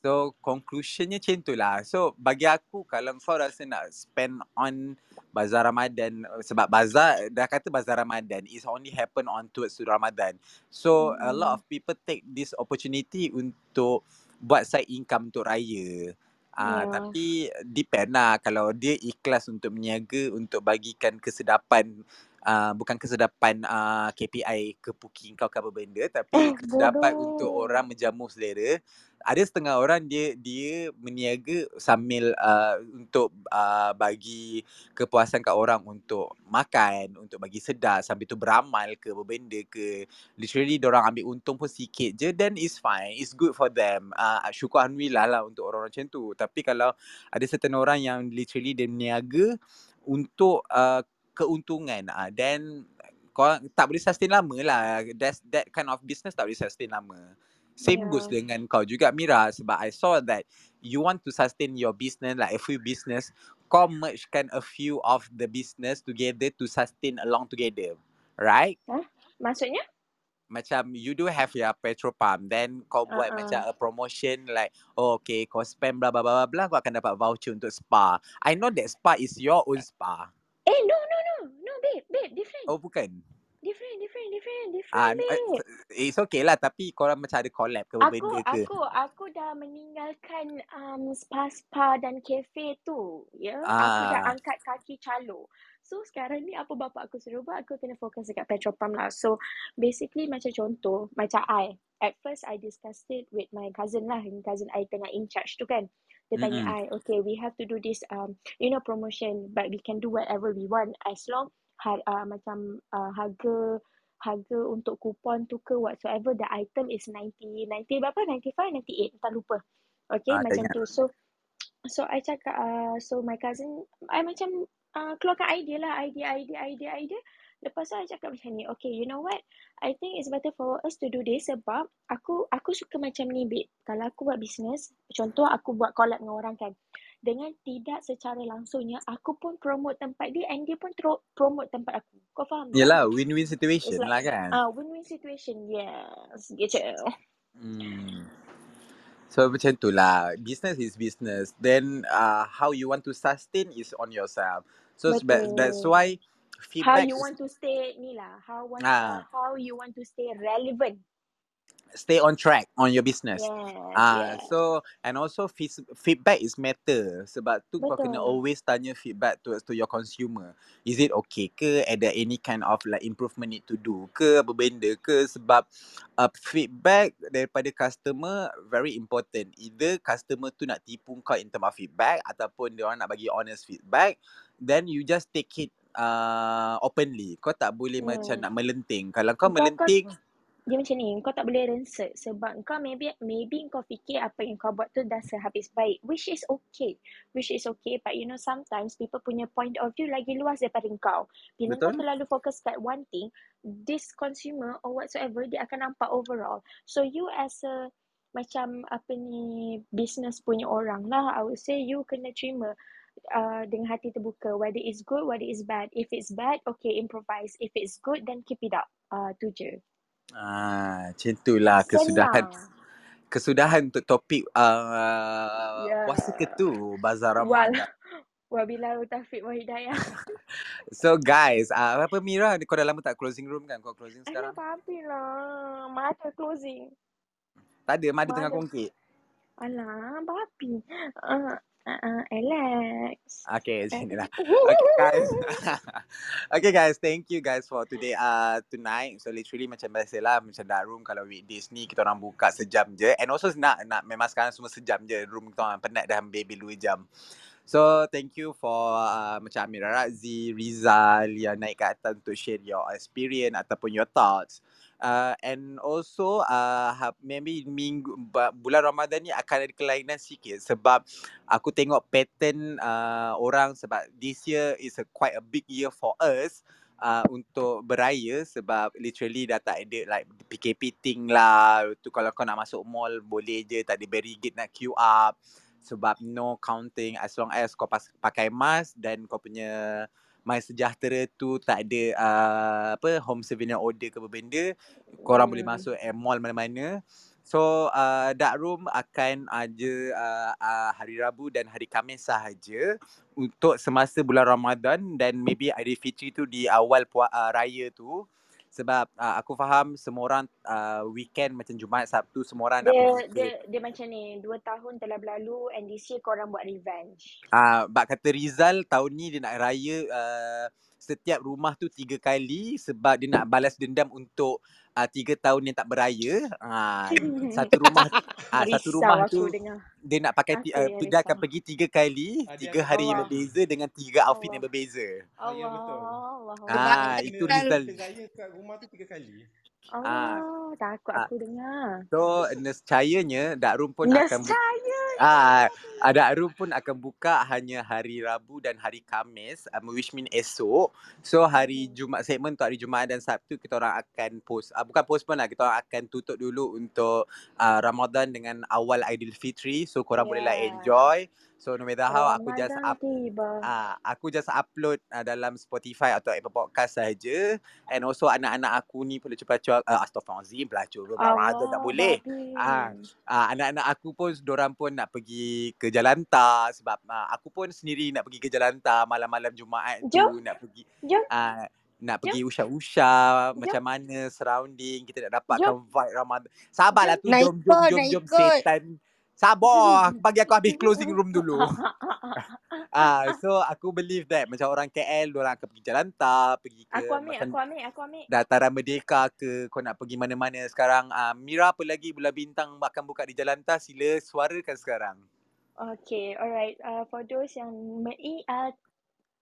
So conclusionnya macam tu lah. So bagi aku kalau kau rasa nak spend on bazar Ramadan uh, sebab bazar dah kata bazar Ramadan is only happen on towards to Ramadan. So a lot of Mm-mm. people take this opportunity untuk buat side income untuk raya. Ah Ya. tapi depend lah kalau dia ikhlas untuk meniaga untuk bagikan kesedapan uh, bukan kesedapan uh, KPI kepuki kau ke apa benda tapi Eh, kesedapan untuk bodoh. orang menjamu selera ada setengah orang dia dia meniaga sambil uh, untuk uh, bagi kepuasan kat orang untuk makan, untuk bagi sedar sambil tu beramal ke apa benda ke. Literally orang ambil untung pun sikit je then it's fine. It's good for them. Uh, syukur alhamdulillah lah untuk orang-orang macam tu. Tapi kalau ada certain orang yang literally dia meniaga untuk uh, keuntungan uh, then kau tak boleh sustain lama lah. That's, that kind of business tak boleh sustain lama. Same goes Ya. dengan kau juga Mira sebab I saw that you want to sustain your business like a few business kau mergekan a few of the business together to sustain along together right Hah? Maksudnya? macam you do have your petrol pump then kau buat Uh-uh. macam a promotion like oh okay kau spend bla bla bla bla kau akan dapat voucher untuk spa I know that spa is your own spa Eh. No, babe. Babe, different. oh bukan Different, different, different, ah different, uh, babe. it's okay lah tapi korang macam ada collab ke Aku, benda ke aku, aku dah meninggalkan um, spa-spa dan kafe tu. Ya, aku dah ah angkat kaki calo. So sekarang ni apa bapak aku suruh buat, aku kena fokus dekat petrol pump lah. So basically macam contoh, macam I. At first I discussed it with my cousin lah. Yang cousin I tengah in charge tu kan. Dia tanya Mm-mm. I, okay we have to do this um, you know promotion but we can do whatever we want as long har, uh, macam uh, harga harga untuk kupon tu ke whatsoever the item is 90 90 berapa? 95 98 tak lupa. Okay ah tak macam tu so so I cakap uh, so my cousin I macam uh, keluarkan idea lah idea idea idea idea. Lepas tu I cakap macam ni okay you know what? I think it's better for us to do this sebab aku aku suka macam ni babe. Kalau aku buat business contoh aku buat collab dengan orang kan dengan tidak secara langsungnya aku pun promote tempat dia and dia pun tro- promote tempat aku. Kau faham tak? Win-win it's situation like lah kan? ah uh, win-win situation yes. Gitu Hmm. So macam tu lah. Business is business. Then uh, how you want to sustain is on yourself. So sebab that's betul. why how feedback you is want to stay ni lah. How want ah. how you want to stay relevant stay on track on your business. Ah, yes. so and also fees- feedback is matter. Sebab tu kau kena Betul. always tanya feedback to to your consumer. Is it okay ke? Ada any kind of like improvement need to do ke? Apa benda ke? Sebab uh, feedback daripada customer very important. Either customer tu nak tipu kau in term of feedback ataupun dia orang nak bagi honest feedback, then you just take it uh, openly. Kau tak boleh macam Hmm. nak melenting. Kalau kau Kau kau melenting, dia macam ni, kau tak boleh rensek sebab kau maybe maybe kau fikir apa yang kau buat tu dah sehabis baik which is okay. Which is okay but you know sometimes people punya point of view lagi luas daripada kau. Bila kau betul? terlalu fokus kat one thing, this consumer or whatsoever dia akan nampak overall. So you as a macam apa ni business punya orang lah I would say you kena terima uh, dengan hati terbuka whether it's good whether it's bad if it's bad okay improvise if it's good then keep it up uh, tu je Ah, macam itulah kesudahan. senang kesudahan untuk topik uh, ya. puasa ke tu bazar Ramadan. wabillahi taufiq wa hidayah. So guys, uh, apa Mira? Kau dah lama tak closing room kan? Kau closing sekarang? papi lah. Mana closing. Tak ada, Mada tengah mana kongkit. alah papi uh, uh, Alex Okay, eh. macam ni lah. Okay guys. okay guys, thank you guys for today uh tonight. So literally macam biasa lah macam dark room kalau weekdays ni kita orang buka sejam je. And also nak nak memang sekarang semua sejam je. Room kita orang penat dah baby 2 jam. So thank you for uh, macam Amira Razi, Rizal yang naik ke atas untuk share your experience ataupun your thoughts. Uh, and also uh, maybe minggu bulan Ramadan ni akan ada kelainan sikit sebab aku tengok pattern uh, orang sebab this year is a quite a big year for us uh, untuk beraya sebab literally dah tak ada like PKP thing lah. Tu kalau kau nak masuk mall boleh je. Tak ada barricade nak queue up sebab no counting. As long as kau pas, pakai mask dan kau punya My Sejahtera tu tak ada uh, apa home surveillance order ke apa benda korang boleh hmm. masuk eh, mall mana-mana So uh, Dark Room akan ada uh, uh, hari Rabu dan hari Khamis sahaja untuk semasa bulan Ramadan dan maybe Aidilfitri tu di awal pua, uh, raya tu sebab uh, aku faham semua orang uh, weekend macam Jumaat Sabtu semua orang nak dia pergi ke dia dia macam ni dua tahun telah berlalu and this year korang buat revenge. Uh, bak kata Rizal tahun ni dia nak raya uh, setiap rumah tu tiga kali sebab dia nak balas dendam untuk uh, tiga tahun yang tak beraya. Uh, satu rumah uh, satu rumah tu dengar dia nak pakai apa uh, yang dia akan pergi tiga kali, tiga yang hari yang Allah berbeza dengan tiga outfit yang Allah berbeza. Ah, ya betul. Allah Allah Ah, Kena itu Rizal raya kat rumah tu tiga kali. Ah, takut ah, aku dengar so nescayanya Dark Room pun akan bu- nescaya Ah, ada room pun akan buka hanya hari Rabu dan hari Khamis, um, which mean esok. So hari Hmm. Jumaat segmen untuk hari Jumaat dan Sabtu kita orang akan post, uh, bukan postpone lah, kita orang akan tutup dulu untuk uh, Ramadan dengan awal Aidilfitri. So korang yeah enjoy. So no matter how aku just up Ah, aku just upload uh, dalam Spotify atau Apple Podcast saja. And also anak-anak aku ni pelacur-pelacur uh, Astaghfirullahalazim pelacur Ramadan tak Allah boleh. Ah, babi uh, anak-anak aku pun dorang pun nak pergi ke Jalanta sebab uh, aku pun sendiri nak pergi ke Jalanta malam-malam Jumaat jom tu nak pergi jom uh, nak jom pergi usha-usha jom macam mana surrounding kita nak jom dapatkan vibe Ramadan. Sabarlah jom tu Nak jom jom jom jom ikut. setan. Sabar, bagi aku habis closing room dulu. Ah, so aku believe that macam orang KL orang akan pergi Jalanta, pergi ke aku ambil aku ambil aku ambil Dataran Merdeka ke kau nak pergi mana-mana sekarang uh, Mira apa lagi bulan bintang akan buka di Jalanta sila suarakan sekarang Okay, alright. Uh, for those yang me uh,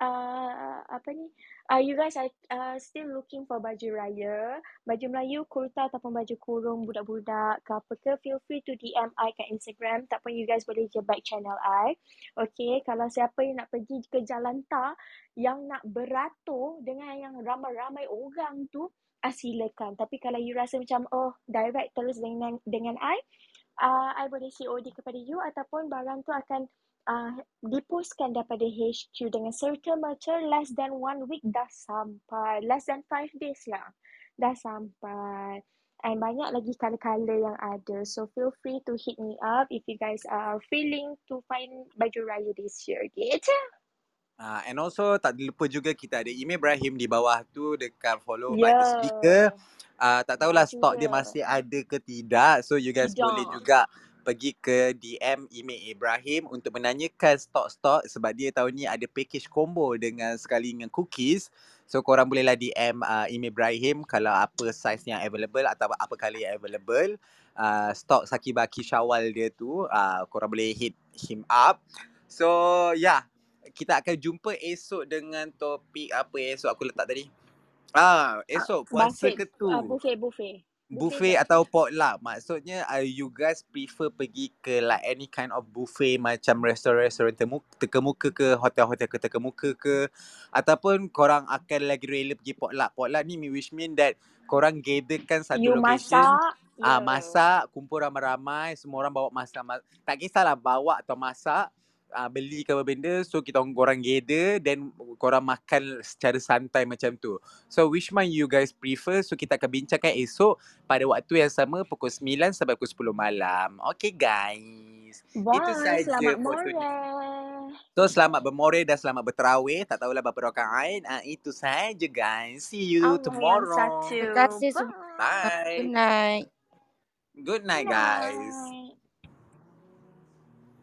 uh, apa ni? Uh, you guys are uh, still looking for baju raya, baju Melayu, kurta ataupun baju kurung budak-budak ke apa ke, feel free to DM I kat Instagram. Tak pun you guys boleh je back channel I. Okay, kalau siapa yang nak pergi ke Jalanta, yang nak beratur dengan yang ramai-ramai orang tu, uh, silakan. Tapi kalau you rasa macam, oh, direct terus dengan dengan I, uh, I boleh COD kepada you ataupun barang tu akan uh, dipostkan daripada HQ dengan serta merta less than one week dah sampai. Less than five days lah. Dah sampai. And banyak lagi color-color yang ada. So feel free to hit me up if you guys are feeling to find baju raya this year. Gitu. Uh, and also tak lupa juga kita ada email Ibrahim di bawah tu dekat follow by the speaker. Uh, tak tahulah stok dia juga. masih ada ke tidak. So you guys boleh Tidak. juga pergi ke DM email Ibrahim untuk menanyakan stok-stok sebab dia tahun ni ada package combo dengan sekali dengan cookies. So korang bolehlah DM uh, email Ibrahim kalau apa size yang available atau apa color yang available. Uh, stok Sakibaki Syawal dia tu uh, korang boleh hit him up. So yeah, kita akan jumpa esok dengan topik apa esok aku letak tadi? Ah, esok puasa Buffet. ke tu? Ah, buffet, buffet. Buffet atau potluck maksudnya uh, you guys prefer pergi ke like any kind of buffet macam restoran-restoran terkemuka ke hotel-hotel ke terkemuka ke ataupun korang akan lagi rela pergi potluck potluck ni which mean that korang gatherkan satu You location masak. ah ya. masak kumpul ramai-ramai semua orang bawa masak ma- tak kisahlah bawa atau masak uh, beli ke apa benda so kita orang korang gather then korang makan secara santai macam tu so which one you guys prefer so kita akan bincangkan esok pada waktu yang sama pukul 9 sampai pukul 10 malam okay guys Bye. itu saja Selamat more. So selamat bermore dan selamat berterawih. Tak tahulah berapa rakaat. Ah itu saja guys. See you Allah yang tomorrow. Terima kasih semua. Bye. Good night. Good night guys. Bye.